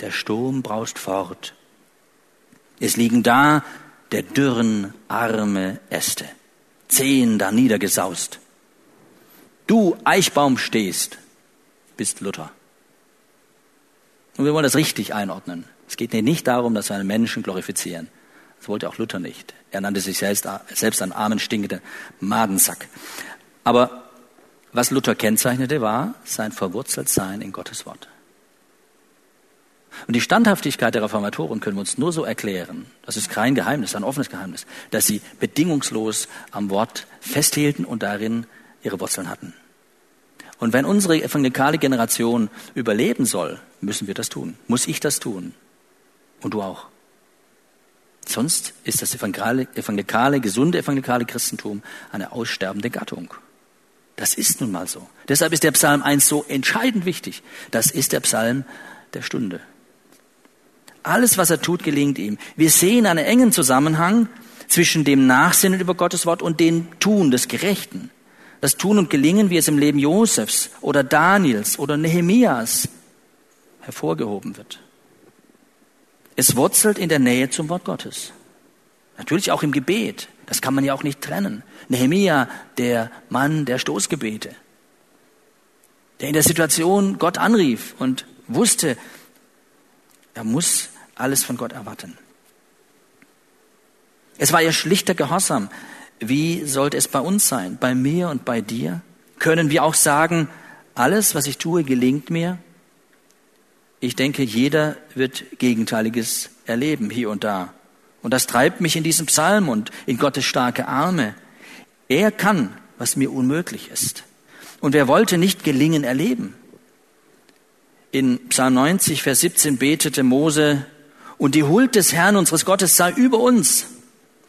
Der Sturm braust fort. Es liegen da der dürren arme Äste, zehn da niedergesaust. Du Eichbaum stehst, bist Luther. Und wir wollen das richtig einordnen. Es geht nicht darum, dass wir einen Menschen glorifizieren. Das wollte auch Luther nicht. Er nannte sich selbst, selbst einen armen, stinkenden Madensack. Aber was Luther kennzeichnete, war sein Verwurzeltsein in Gottes Wort. Und die Standhaftigkeit der Reformatoren können wir uns nur so erklären, das ist kein Geheimnis, ein offenes Geheimnis, dass sie bedingungslos am Wort festhielten und darin ihre Wurzeln hatten. Und wenn unsere evangelikale Generation überleben soll, müssen wir das tun. Muss ich das tun? Und du auch. Sonst ist das evangelikale, gesunde evangelikale Christentum eine aussterbende Gattung. Das ist nun mal so. Deshalb ist der Psalm 1 so entscheidend wichtig. Das ist der Psalm der Stunde. Alles, was er tut, gelingt ihm. Wir sehen einen engen Zusammenhang zwischen dem Nachsinnen über Gottes Wort und dem Tun des Gerechten. Das Tun und Gelingen, wie es im Leben Josefs oder Daniels oder Nehemias hervorgehoben wird. Es wurzelt in der Nähe zum Wort Gottes. Natürlich auch im Gebet. Das kann man ja auch nicht trennen. Nehemia, der Mann der Stoßgebete, der in der Situation Gott anrief und wusste, er muss alles von Gott erwarten. Es war ihr schlichter Gehorsam. Wie sollte es bei uns sein? Bei mir und bei dir? Können wir auch sagen, alles, was ich tue, gelingt mir? Ich denke, jeder wird Gegenteiliges erleben, hier und da. Und das treibt mich in diesem Psalm und in Gottes starke Arme. Er kann, was mir unmöglich ist. Und wer wollte nicht gelingen erleben? In Psalm 90, Vers 17 betete Mose, und die Huld des Herrn unseres Gottes sei über uns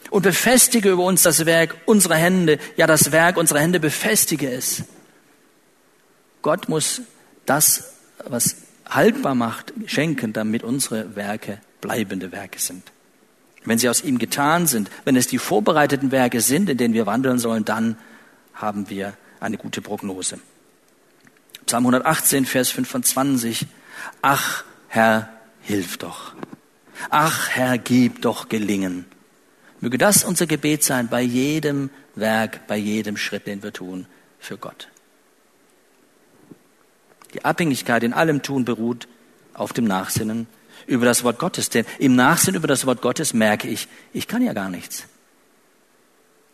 und befestige über uns das Werk unserer Hände, ja das Werk unserer Hände befestige es. Gott muss das, was haltbar macht, schenken, damit unsere Werke bleibende Werke sind. Wenn sie aus ihm getan sind, wenn es die vorbereiteten Werke sind, in denen wir wandeln sollen, dann haben wir eine gute Prognose. Psalm 118, Vers 25. Ach, Herr, hilf doch. Ach, Herr, gib doch gelingen. Möge das unser Gebet sein bei jedem Werk, bei jedem Schritt, den wir tun für Gott. Die Abhängigkeit in allem Tun beruht auf dem Nachsinnen über das Wort Gottes. Denn im Nachsinn über das Wort Gottes merke ich, ich kann ja gar nichts.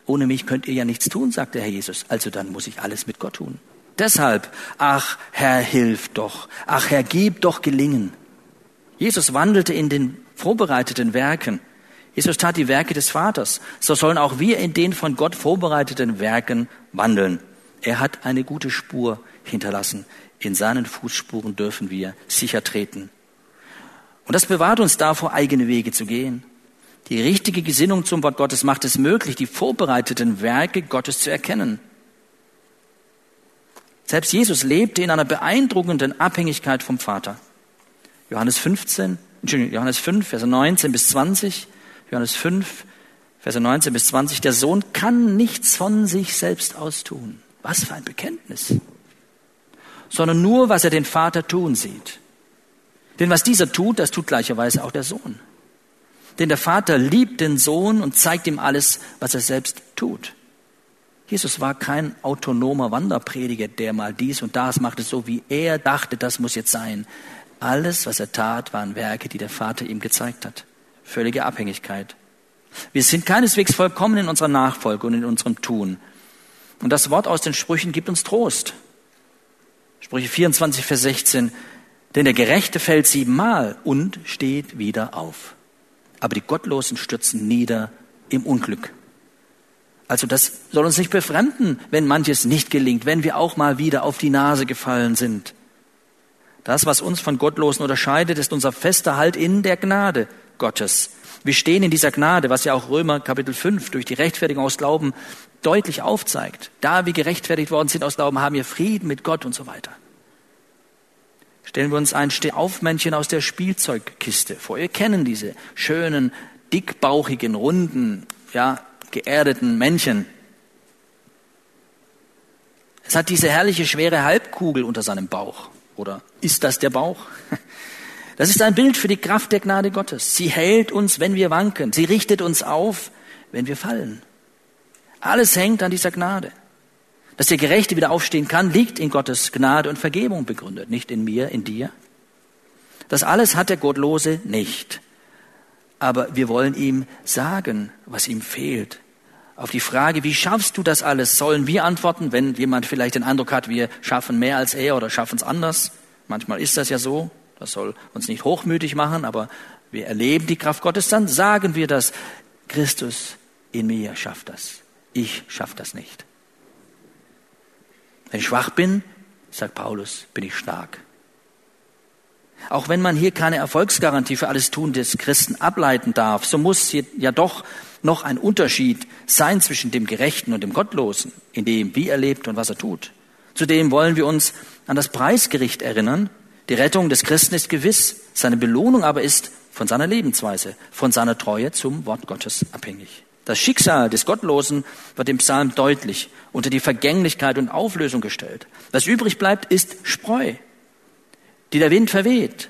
Ohne mich könnt ihr ja nichts tun, sagt der Herr Jesus. Also dann muss ich alles mit Gott tun. Deshalb, ach Herr, hilf doch. Ach Herr, gib doch gelingen. Jesus wandelte in den vorbereiteten Werken. Jesus tat die Werke des Vaters. So sollen auch wir in den von Gott vorbereiteten Werken wandeln. Er hat eine gute Spur hinterlassen. In seinen Fußspuren dürfen wir sicher treten. Und das bewahrt uns davor, eigene Wege zu gehen. Die richtige Gesinnung zum Wort Gottes macht es möglich, die vorbereiteten Werke Gottes zu erkennen. Selbst Jesus lebte in einer beeindruckenden Abhängigkeit vom Vater. Johannes 15, Entschuldigung, Johannes 5, Verse 19 bis 20, Johannes 5, Verse 19 bis 20, der Sohn kann nichts von sich selbst aus tun. Was für ein Bekenntnis. Sondern nur, was er den Vater tun sieht. Denn was dieser tut, das tut gleicherweise auch der Sohn. Denn der Vater liebt den Sohn und zeigt ihm alles, was er selbst tut. Jesus war kein autonomer Wanderprediger, der mal dies und das machte, so wie er dachte, das muss jetzt sein. Alles, was er tat, waren Werke, die der Vater ihm gezeigt hat. Völlige Abhängigkeit. Wir sind keineswegs vollkommen in unserer Nachfolge und in unserem Tun. Und das Wort aus den Sprüchen gibt uns Trost. Sprüche 24, Vers 16. Denn der Gerechte fällt siebenmal und steht wieder auf. Aber die Gottlosen stürzen nieder im Unglück. Also das soll uns nicht befremden, wenn manches nicht gelingt, wenn wir auch mal wieder auf die Nase gefallen sind. Das, was uns von Gottlosen unterscheidet, ist unser fester Halt in der Gnade Gottes. Wir stehen in dieser Gnade, was ja auch Römer Kapitel 5 durch die Rechtfertigung aus Glauben deutlich aufzeigt. Da wir gerechtfertigt worden sind aus Glauben, haben wir Frieden mit Gott und so weiter. Stellen wir uns ein Stehaufmännchen aus der Spielzeugkiste vor. Wir kennen diese schönen, dickbauchigen, runden, ja, geerdeten Männchen. Es hat diese herrliche, schwere Halbkugel unter seinem Bauch. Oder ist das der Bauch? Das ist ein Bild für die Kraft der Gnade Gottes. Sie hält uns, wenn wir wanken. Sie richtet uns auf, wenn wir fallen. Alles hängt an dieser Gnade. Dass der Gerechte wieder aufstehen kann, liegt in Gottes Gnade und Vergebung begründet, nicht in mir, in dir. Das alles hat der Gottlose nicht. Aber wir wollen ihm sagen, was ihm fehlt. Auf die Frage, wie schaffst du das alles, sollen wir antworten, wenn jemand vielleicht den Eindruck hat, wir schaffen mehr als er oder schaffen es anders. Manchmal ist das ja so. Das soll uns nicht hochmütig machen, aber wir erleben die Kraft Gottes, dann sagen wir das. Christus in mir schafft das. Ich schaffe das nicht. Wenn ich schwach bin, sagt Paulus, bin ich stark. Auch wenn man hier keine Erfolgsgarantie für alles Tun des Christen ableiten darf, so muss hier ja doch noch ein Unterschied sein zwischen dem Gerechten und dem Gottlosen, in dem, wie er lebt und was er tut. Zudem wollen wir uns an das Preisgericht erinnern. Die Rettung des Christen ist gewiss, seine Belohnung aber ist von seiner Lebensweise, von seiner Treue zum Wort Gottes abhängig. Das Schicksal des Gottlosen wird im Psalm deutlich unter die Vergänglichkeit und Auflösung gestellt. Was übrig bleibt, ist Spreu, die der Wind verweht.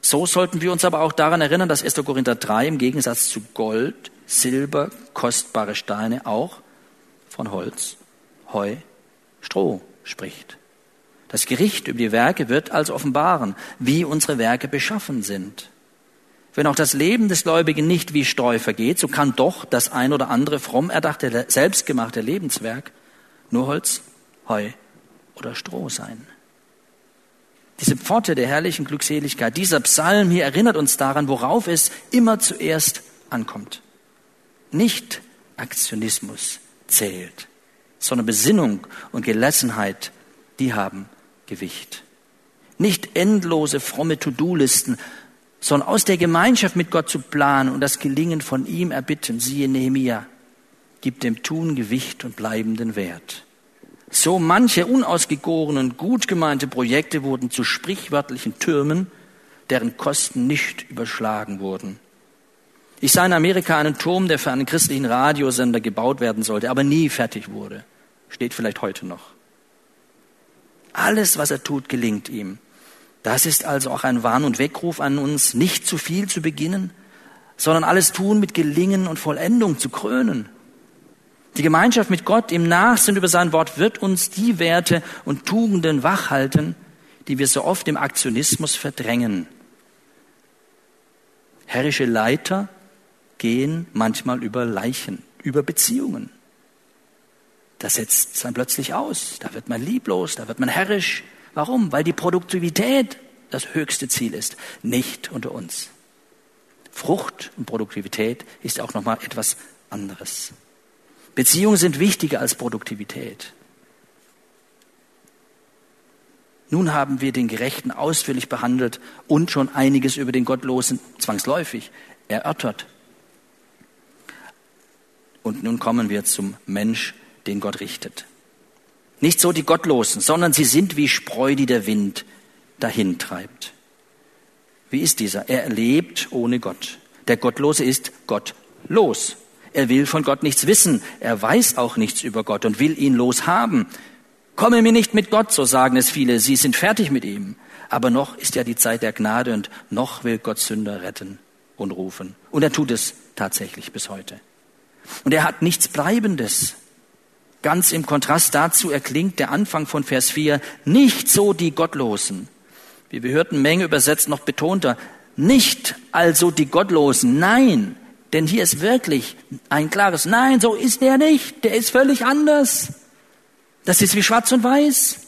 So sollten wir uns aber auch daran erinnern, dass 1. Korinther 3 im Gegensatz zu Gold, Silber, kostbare Steine auch von Holz, Heu, Stroh spricht. Das Gericht über die Werke wird also offenbaren, wie unsere Werke beschaffen sind. Wenn auch das Leben des Gläubigen nicht wie Streu vergeht, so kann doch das ein oder andere fromm erdachte, selbstgemachte Lebenswerk nur Holz, Heu oder Stroh sein. Diese Pforte der herrlichen Glückseligkeit, dieser Psalm hier erinnert uns daran, worauf es immer zuerst ankommt. Nicht Aktionismus zählt, sondern Besinnung und Gelassenheit, die haben Gewicht. Nicht endlose fromme To-Do-Listen, sondern aus der Gemeinschaft mit Gott zu planen und das Gelingen von ihm erbitten. Siehe Nehemia, gibt dem Tun Gewicht und bleibenden Wert. So manche unausgegorenen, gut gemeinte Projekte wurden zu sprichwörtlichen Türmen, deren Kosten nicht überschlagen wurden. Ich sah in Amerika einen Turm, der für einen christlichen Radiosender gebaut werden sollte, aber nie fertig wurde. Steht vielleicht heute noch. Alles, was er tut, gelingt ihm. Das ist also auch ein Warn- und Weckruf an uns, nicht zu viel zu beginnen, sondern alles tun mit Gelingen und Vollendung zu krönen. Die Gemeinschaft mit Gott im Nachsinn über sein Wort wird uns die Werte und Tugenden wachhalten, die wir so oft im Aktionismus verdrängen. Herrische Leiter gehen manchmal über Leichen, über Beziehungen. Das setzt dann plötzlich aus. Da wird man lieblos, da wird man herrisch. Warum? Weil die Produktivität das höchste Ziel ist, nicht unter uns. Frucht und Produktivität ist auch nochmal etwas anderes. Beziehungen sind wichtiger als Produktivität. Nun haben wir den Gerechten ausführlich behandelt und schon einiges über den Gottlosen zwangsläufig erörtert. Und nun kommen wir zum Mensch, den Gott richtet. Nicht so die Gottlosen, sondern sie sind wie Spreu, die der Wind dahintreibt. Wie ist dieser? Er lebt ohne Gott. Der Gottlose ist gottlos. Er will von Gott nichts wissen. Er weiß auch nichts über Gott und will ihn loshaben. Komme mir nicht mit Gott, so sagen es viele. Sie sind fertig mit ihm. Aber noch ist ja die Zeit der Gnade und noch will Gott Sünder retten und rufen. Und er tut es tatsächlich bis heute. Und er hat nichts Bleibendes. Ganz im Kontrast dazu erklingt der Anfang von Vers 4, nicht so die Gottlosen. Wie wir hörten, Menge übersetzt noch betonter, nicht also die Gottlosen, nein, denn hier ist wirklich ein klares Nein, so ist er nicht, der ist völlig anders. Das ist wie schwarz und weiß,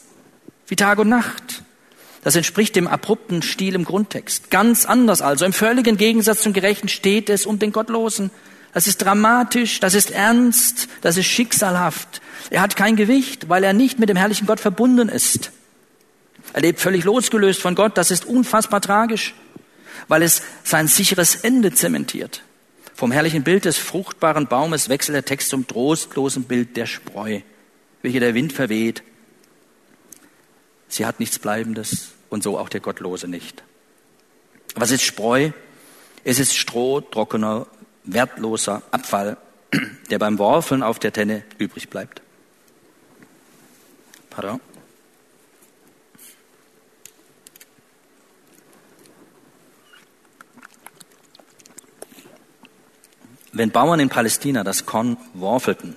wie Tag und Nacht. Das entspricht dem abrupten Stil im Grundtext. Ganz anders also. Im völligen Gegensatz zum Gerechten steht es um den Gottlosen. Das ist dramatisch, das ist ernst, das ist schicksalhaft. Er hat kein Gewicht, weil er nicht mit dem herrlichen Gott verbunden ist. Er lebt völlig losgelöst von Gott. Das ist unfassbar tragisch, weil es sein sicheres Ende zementiert. Vom herrlichen Bild des fruchtbaren Baumes wechselt der Text zum trostlosen Bild der Spreu welche der Wind verweht. Sie hat nichts Bleibendes und so auch der Gottlose nicht. Was ist Spreu? Es ist Stroh, trockener, wertloser Abfall, der beim Worfeln auf der Tenne übrig bleibt. Pardon. Wenn Bauern in Palästina das Korn worfelten,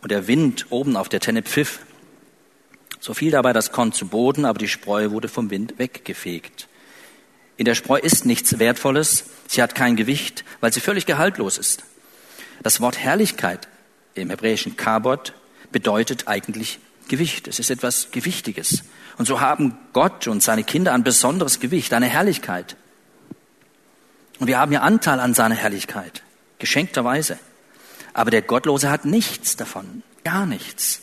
und der Wind oben auf der Tenne pfiff. So fiel dabei das Korn zu Boden, aber die Spreu wurde vom Wind weggefegt. In der Spreu ist nichts Wertvolles, sie hat kein Gewicht, weil sie völlig gehaltlos ist. Das Wort Herrlichkeit im hebräischen Kabot bedeutet eigentlich Gewicht. Es ist etwas Gewichtiges. Und so haben Gott und seine Kinder ein besonderes Gewicht, eine Herrlichkeit. Und wir haben ja Anteil an seiner Herrlichkeit, geschenkterweise. Aber der Gottlose hat nichts davon, gar nichts.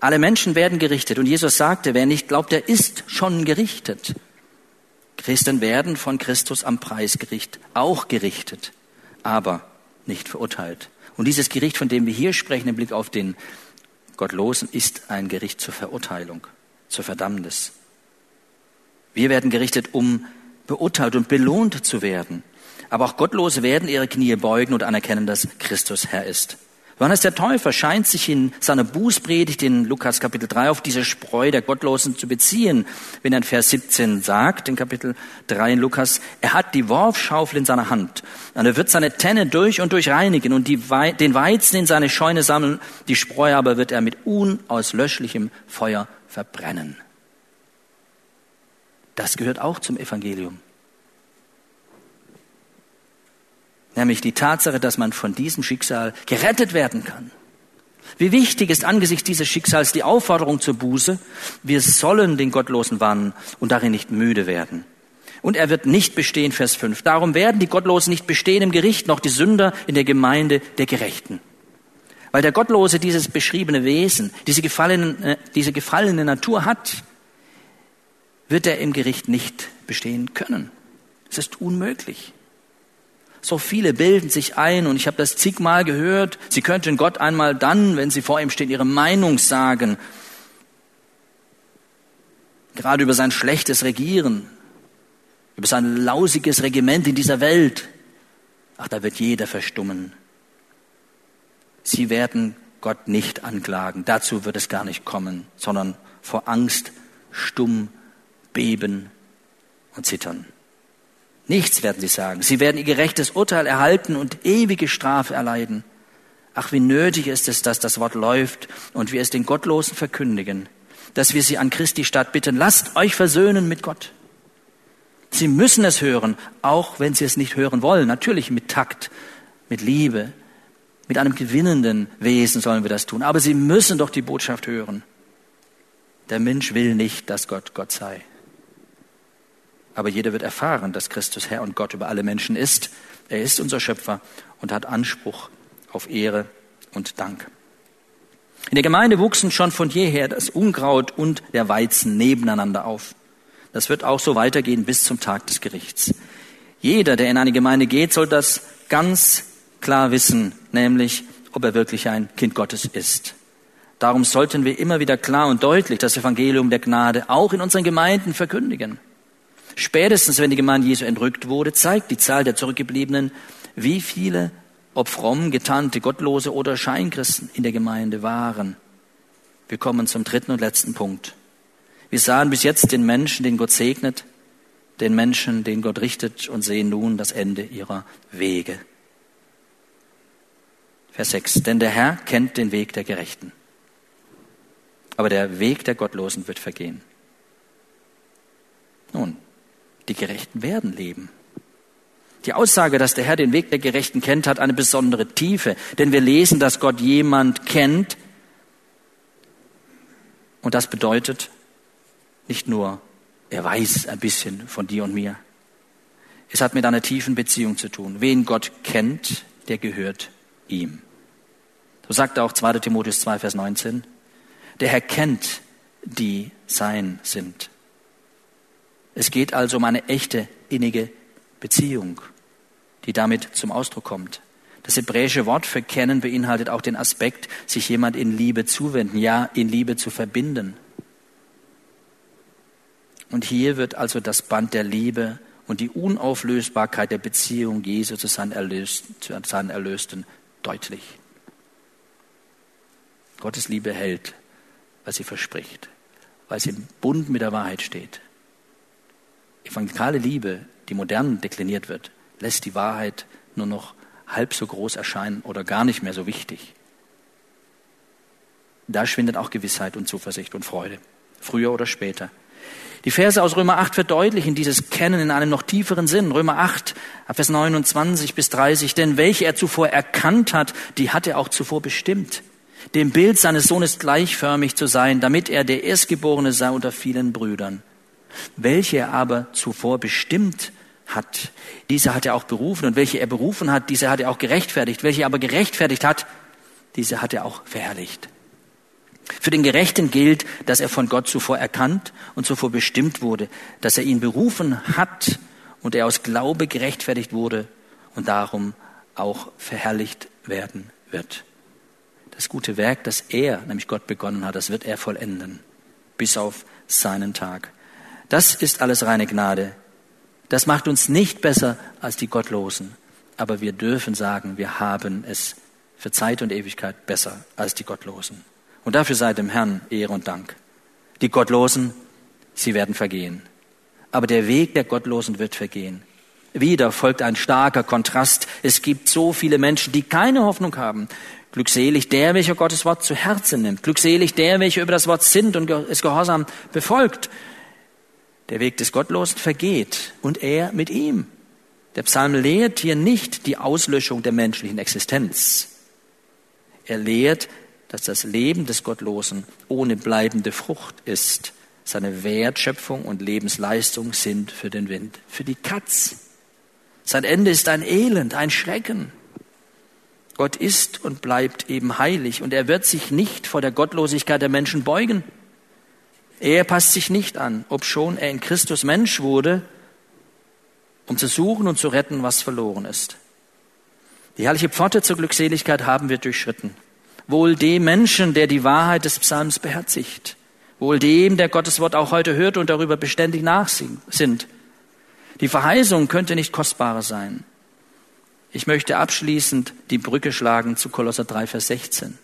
Alle Menschen werden gerichtet. Und Jesus sagte, wer nicht glaubt, der ist schon gerichtet. Christen werden von Christus am Preisgericht auch gerichtet, aber nicht verurteilt. Und dieses Gericht, von dem wir hier sprechen, im Blick auf den Gottlosen, ist ein Gericht zur Verurteilung, zur Verdammnis. Wir werden gerichtet, um beurteilt und belohnt zu werden. Aber auch Gottlose werden ihre Knie beugen und anerkennen, dass Christus Herr ist. Johannes der Täufer scheint sich in seiner Bußpredigt in Lukas Kapitel 3 auf diese Spreu der Gottlosen zu beziehen, wenn er in Vers 17 sagt, in Kapitel 3 in Lukas, er hat die Worfschaufel in seiner Hand und er wird seine Tenne durch und durch reinigen und We den Weizen in seine Scheune sammeln, die Spreu aber wird er mit unauslöschlichem Feuer verbrennen. Das gehört auch zum Evangelium. Nämlich die Tatsache, dass man von diesem Schicksal gerettet werden kann. Wie wichtig ist angesichts dieses Schicksals die Aufforderung zur Buße, wir sollen den Gottlosen warnen und darin nicht müde werden. Und er wird nicht bestehen, Vers 5. Darum werden die Gottlosen nicht bestehen im Gericht, noch die Sünder in der Gemeinde der Gerechten. Weil der Gottlose dieses beschriebene Wesen, diese gefallene, äh, diese gefallene Natur hat, wird er im Gericht nicht bestehen können. Es ist unmöglich. So viele bilden sich ein, und ich habe das zigmal gehört, sie könnten Gott einmal dann, wenn sie vor ihm stehen, ihre Meinung sagen. Gerade über sein schlechtes Regieren, über sein lausiges Regiment in dieser Welt. Ach, da wird jeder verstummen. Sie werden Gott nicht anklagen. Dazu wird es gar nicht kommen, sondern vor Angst stumm beben und zittern. Nichts werden sie sagen. Sie werden ihr gerechtes Urteil erhalten und ewige Strafe erleiden. Ach, wie nötig ist es, dass das Wort läuft und wir es den Gottlosen verkündigen, dass wir sie an Christi Stadt bitten, lasst euch versöhnen mit Gott. Sie müssen es hören, auch wenn sie es nicht hören wollen. Natürlich mit Takt, mit Liebe, mit einem gewinnenden Wesen sollen wir das tun. Aber sie müssen doch die Botschaft hören. Der Mensch will nicht, dass Gott Gott sei. Aber jeder wird erfahren, dass Christus Herr und Gott über alle Menschen ist. Er ist unser Schöpfer und hat Anspruch auf Ehre und Dank. In der Gemeinde wuchsen schon von jeher das Unkraut und der Weizen nebeneinander auf. Das wird auch so weitergehen bis zum Tag des Gerichts. Jeder, der in eine Gemeinde geht, soll das ganz klar wissen, nämlich ob er wirklich ein Kind Gottes ist. Darum sollten wir immer wieder klar und deutlich das Evangelium der Gnade auch in unseren Gemeinden verkündigen. Spätestens, wenn die Gemeinde Jesu entrückt wurde, zeigt die Zahl der Zurückgebliebenen, wie viele, ob fromm, getarnte, gottlose oder Scheinkristen in der Gemeinde waren. Wir kommen zum dritten und letzten Punkt. Wir sahen bis jetzt den Menschen, den Gott segnet, den Menschen, den Gott richtet und sehen nun das Ende ihrer Wege. Vers 6. Denn der Herr kennt den Weg der Gerechten, aber der Weg der Gottlosen wird vergehen. Nun, die Gerechten werden leben. Die Aussage, dass der Herr den Weg der Gerechten kennt, hat eine besondere Tiefe, denn wir lesen, dass Gott jemand kennt. Und das bedeutet nicht nur, er weiß ein bisschen von dir und mir. Es hat mit einer tiefen Beziehung zu tun. Wen Gott kennt, der gehört ihm. So sagt auch 2 Timotheus 2, Vers 19. Der Herr kennt, die sein sind. Es geht also um eine echte, innige Beziehung, die damit zum Ausdruck kommt. Das hebräische Wort für kennen beinhaltet auch den Aspekt, sich jemand in Liebe zuwenden, ja, in Liebe zu verbinden. Und hier wird also das Band der Liebe und die Unauflösbarkeit der Beziehung Jesu zu seinen, Erlösten, zu seinen Erlösten deutlich. Gottes Liebe hält, was sie verspricht, weil sie im Bund mit der Wahrheit steht. Evangelikale Liebe, die modern dekliniert wird, lässt die Wahrheit nur noch halb so groß erscheinen oder gar nicht mehr so wichtig. Da schwindet auch Gewissheit und Zuversicht und Freude, früher oder später. Die Verse aus Römer 8 verdeutlichen dieses Kennen in einem noch tieferen Sinn. Römer 8, Vers 29 bis 30. Denn welche er zuvor erkannt hat, die hat er auch zuvor bestimmt, dem Bild seines Sohnes gleichförmig zu sein, damit er der Erstgeborene sei unter vielen Brüdern welche er aber zuvor bestimmt hat, diese hat er auch berufen und welche er berufen hat, diese hat er auch gerechtfertigt, welche er aber gerechtfertigt hat, diese hat er auch verherrlicht. Für den Gerechten gilt, dass er von Gott zuvor erkannt und zuvor bestimmt wurde, dass er ihn berufen hat und er aus Glaube gerechtfertigt wurde und darum auch verherrlicht werden wird. Das gute Werk, das er, nämlich Gott begonnen hat, das wird er vollenden, bis auf seinen Tag. Das ist alles reine Gnade. Das macht uns nicht besser als die Gottlosen. Aber wir dürfen sagen, wir haben es für Zeit und Ewigkeit besser als die Gottlosen. Und dafür sei dem Herrn Ehre und Dank. Die Gottlosen, sie werden vergehen. Aber der Weg der Gottlosen wird vergehen. Wieder folgt ein starker Kontrast. Es gibt so viele Menschen, die keine Hoffnung haben. Glückselig der, welcher Gottes Wort zu Herzen nimmt. Glückselig der, welcher über das Wort sinnt und es gehorsam befolgt. Der Weg des Gottlosen vergeht und er mit ihm. Der Psalm lehrt hier nicht die Auslöschung der menschlichen Existenz. Er lehrt, dass das Leben des Gottlosen ohne bleibende Frucht ist. Seine Wertschöpfung und Lebensleistung sind für den Wind, für die Katz. Sein Ende ist ein Elend, ein Schrecken. Gott ist und bleibt eben heilig und er wird sich nicht vor der Gottlosigkeit der Menschen beugen. Er passt sich nicht an, obschon er in Christus Mensch wurde, um zu suchen und zu retten, was verloren ist. Die herrliche Pforte zur Glückseligkeit haben wir durchschritten. Wohl dem Menschen, der die Wahrheit des Psalms beherzigt. Wohl dem, der Gottes Wort auch heute hört und darüber beständig nachsinnt. Die Verheißung könnte nicht kostbarer sein. Ich möchte abschließend die Brücke schlagen zu Kolosser 3, Vers 16.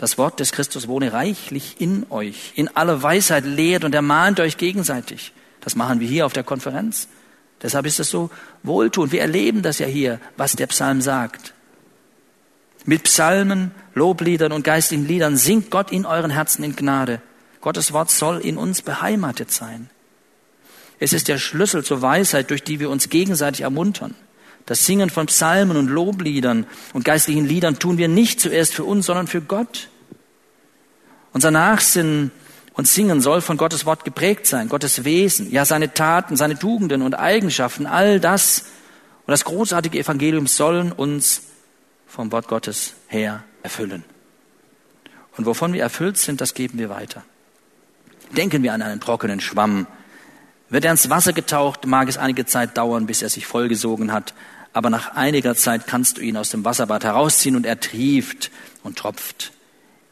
Das Wort des Christus wohne reichlich in euch, in aller Weisheit lehrt und ermahnt euch gegenseitig. Das machen wir hier auf der Konferenz. Deshalb ist es so wohltuend. Wir erleben das ja hier, was der Psalm sagt. Mit Psalmen, Lobliedern und geistlichen Liedern singt Gott in euren Herzen in Gnade. Gottes Wort soll in uns beheimatet sein. Es ist der Schlüssel zur Weisheit, durch die wir uns gegenseitig ermuntern. Das Singen von Psalmen und Lobliedern und geistlichen Liedern tun wir nicht zuerst für uns, sondern für Gott. Unser Nachsinnen und Singen soll von Gottes Wort geprägt sein, Gottes Wesen, ja seine Taten, seine Tugenden und Eigenschaften, all das und das großartige Evangelium sollen uns vom Wort Gottes her erfüllen. Und wovon wir erfüllt sind, das geben wir weiter. Denken wir an einen trockenen Schwamm. Wird er ins Wasser getaucht, mag es einige Zeit dauern, bis er sich vollgesogen hat, aber nach einiger Zeit kannst du ihn aus dem Wasserbad herausziehen und er trieft und tropft.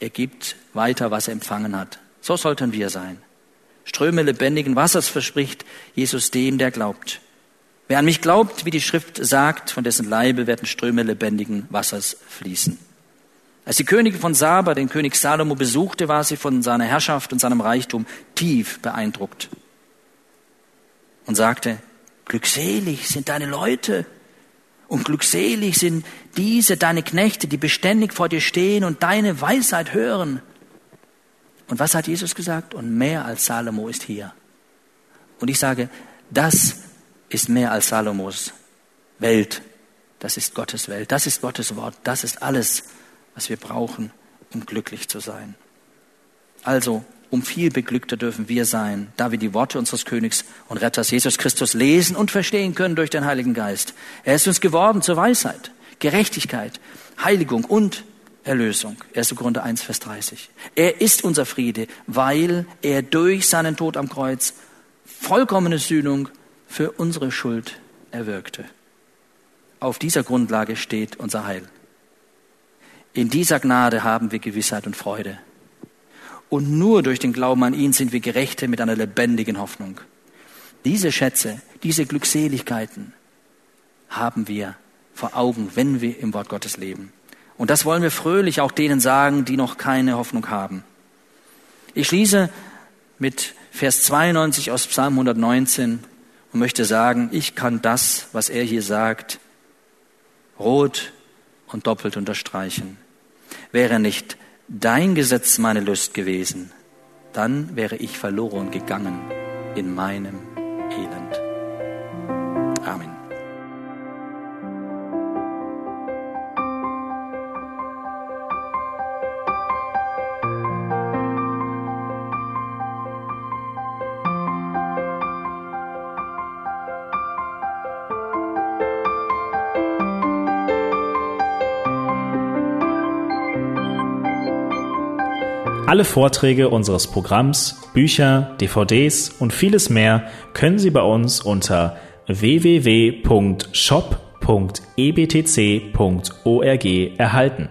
Er gibt weiter, was er empfangen hat. So sollten wir sein. Ströme lebendigen Wassers verspricht Jesus dem, der glaubt. Wer an mich glaubt, wie die Schrift sagt, von dessen Leibe werden Ströme lebendigen Wassers fließen. Als die Königin von Saba den König Salomo besuchte, war sie von seiner Herrschaft und seinem Reichtum tief beeindruckt und sagte, glückselig sind deine Leute und glückselig sind diese deine Knechte, die beständig vor dir stehen und deine Weisheit hören. Und was hat Jesus gesagt? Und mehr als Salomo ist hier. Und ich sage, das ist mehr als Salomos Welt. Das ist Gottes Welt. Das ist Gottes Wort. Das ist alles, was wir brauchen, um glücklich zu sein. Also, um viel beglückter dürfen wir sein, da wir die Worte unseres Königs und Retters Jesus Christus lesen und verstehen können durch den Heiligen Geist. Er ist uns geworden zur Weisheit, Gerechtigkeit, Heiligung und Erlösung. 1. Korinther 1, Vers 30. Er ist unser Friede, weil er durch seinen Tod am Kreuz vollkommene Sühnung für unsere Schuld erwirkte. Auf dieser Grundlage steht unser Heil. In dieser Gnade haben wir Gewissheit und Freude. Und nur durch den Glauben an ihn sind wir Gerechte mit einer lebendigen Hoffnung. Diese Schätze, diese Glückseligkeiten haben wir vor Augen, wenn wir im Wort Gottes leben. Und das wollen wir fröhlich auch denen sagen, die noch keine Hoffnung haben. Ich schließe mit Vers 92 aus Psalm 119 und möchte sagen, ich kann das, was er hier sagt, rot und doppelt unterstreichen. Wäre nicht dein Gesetz meine Lust gewesen, dann wäre ich verloren gegangen in meinem Alle Vorträge unseres Programms, Bücher, DVDs und vieles mehr können Sie bei uns unter www.shop.ebtc.org erhalten.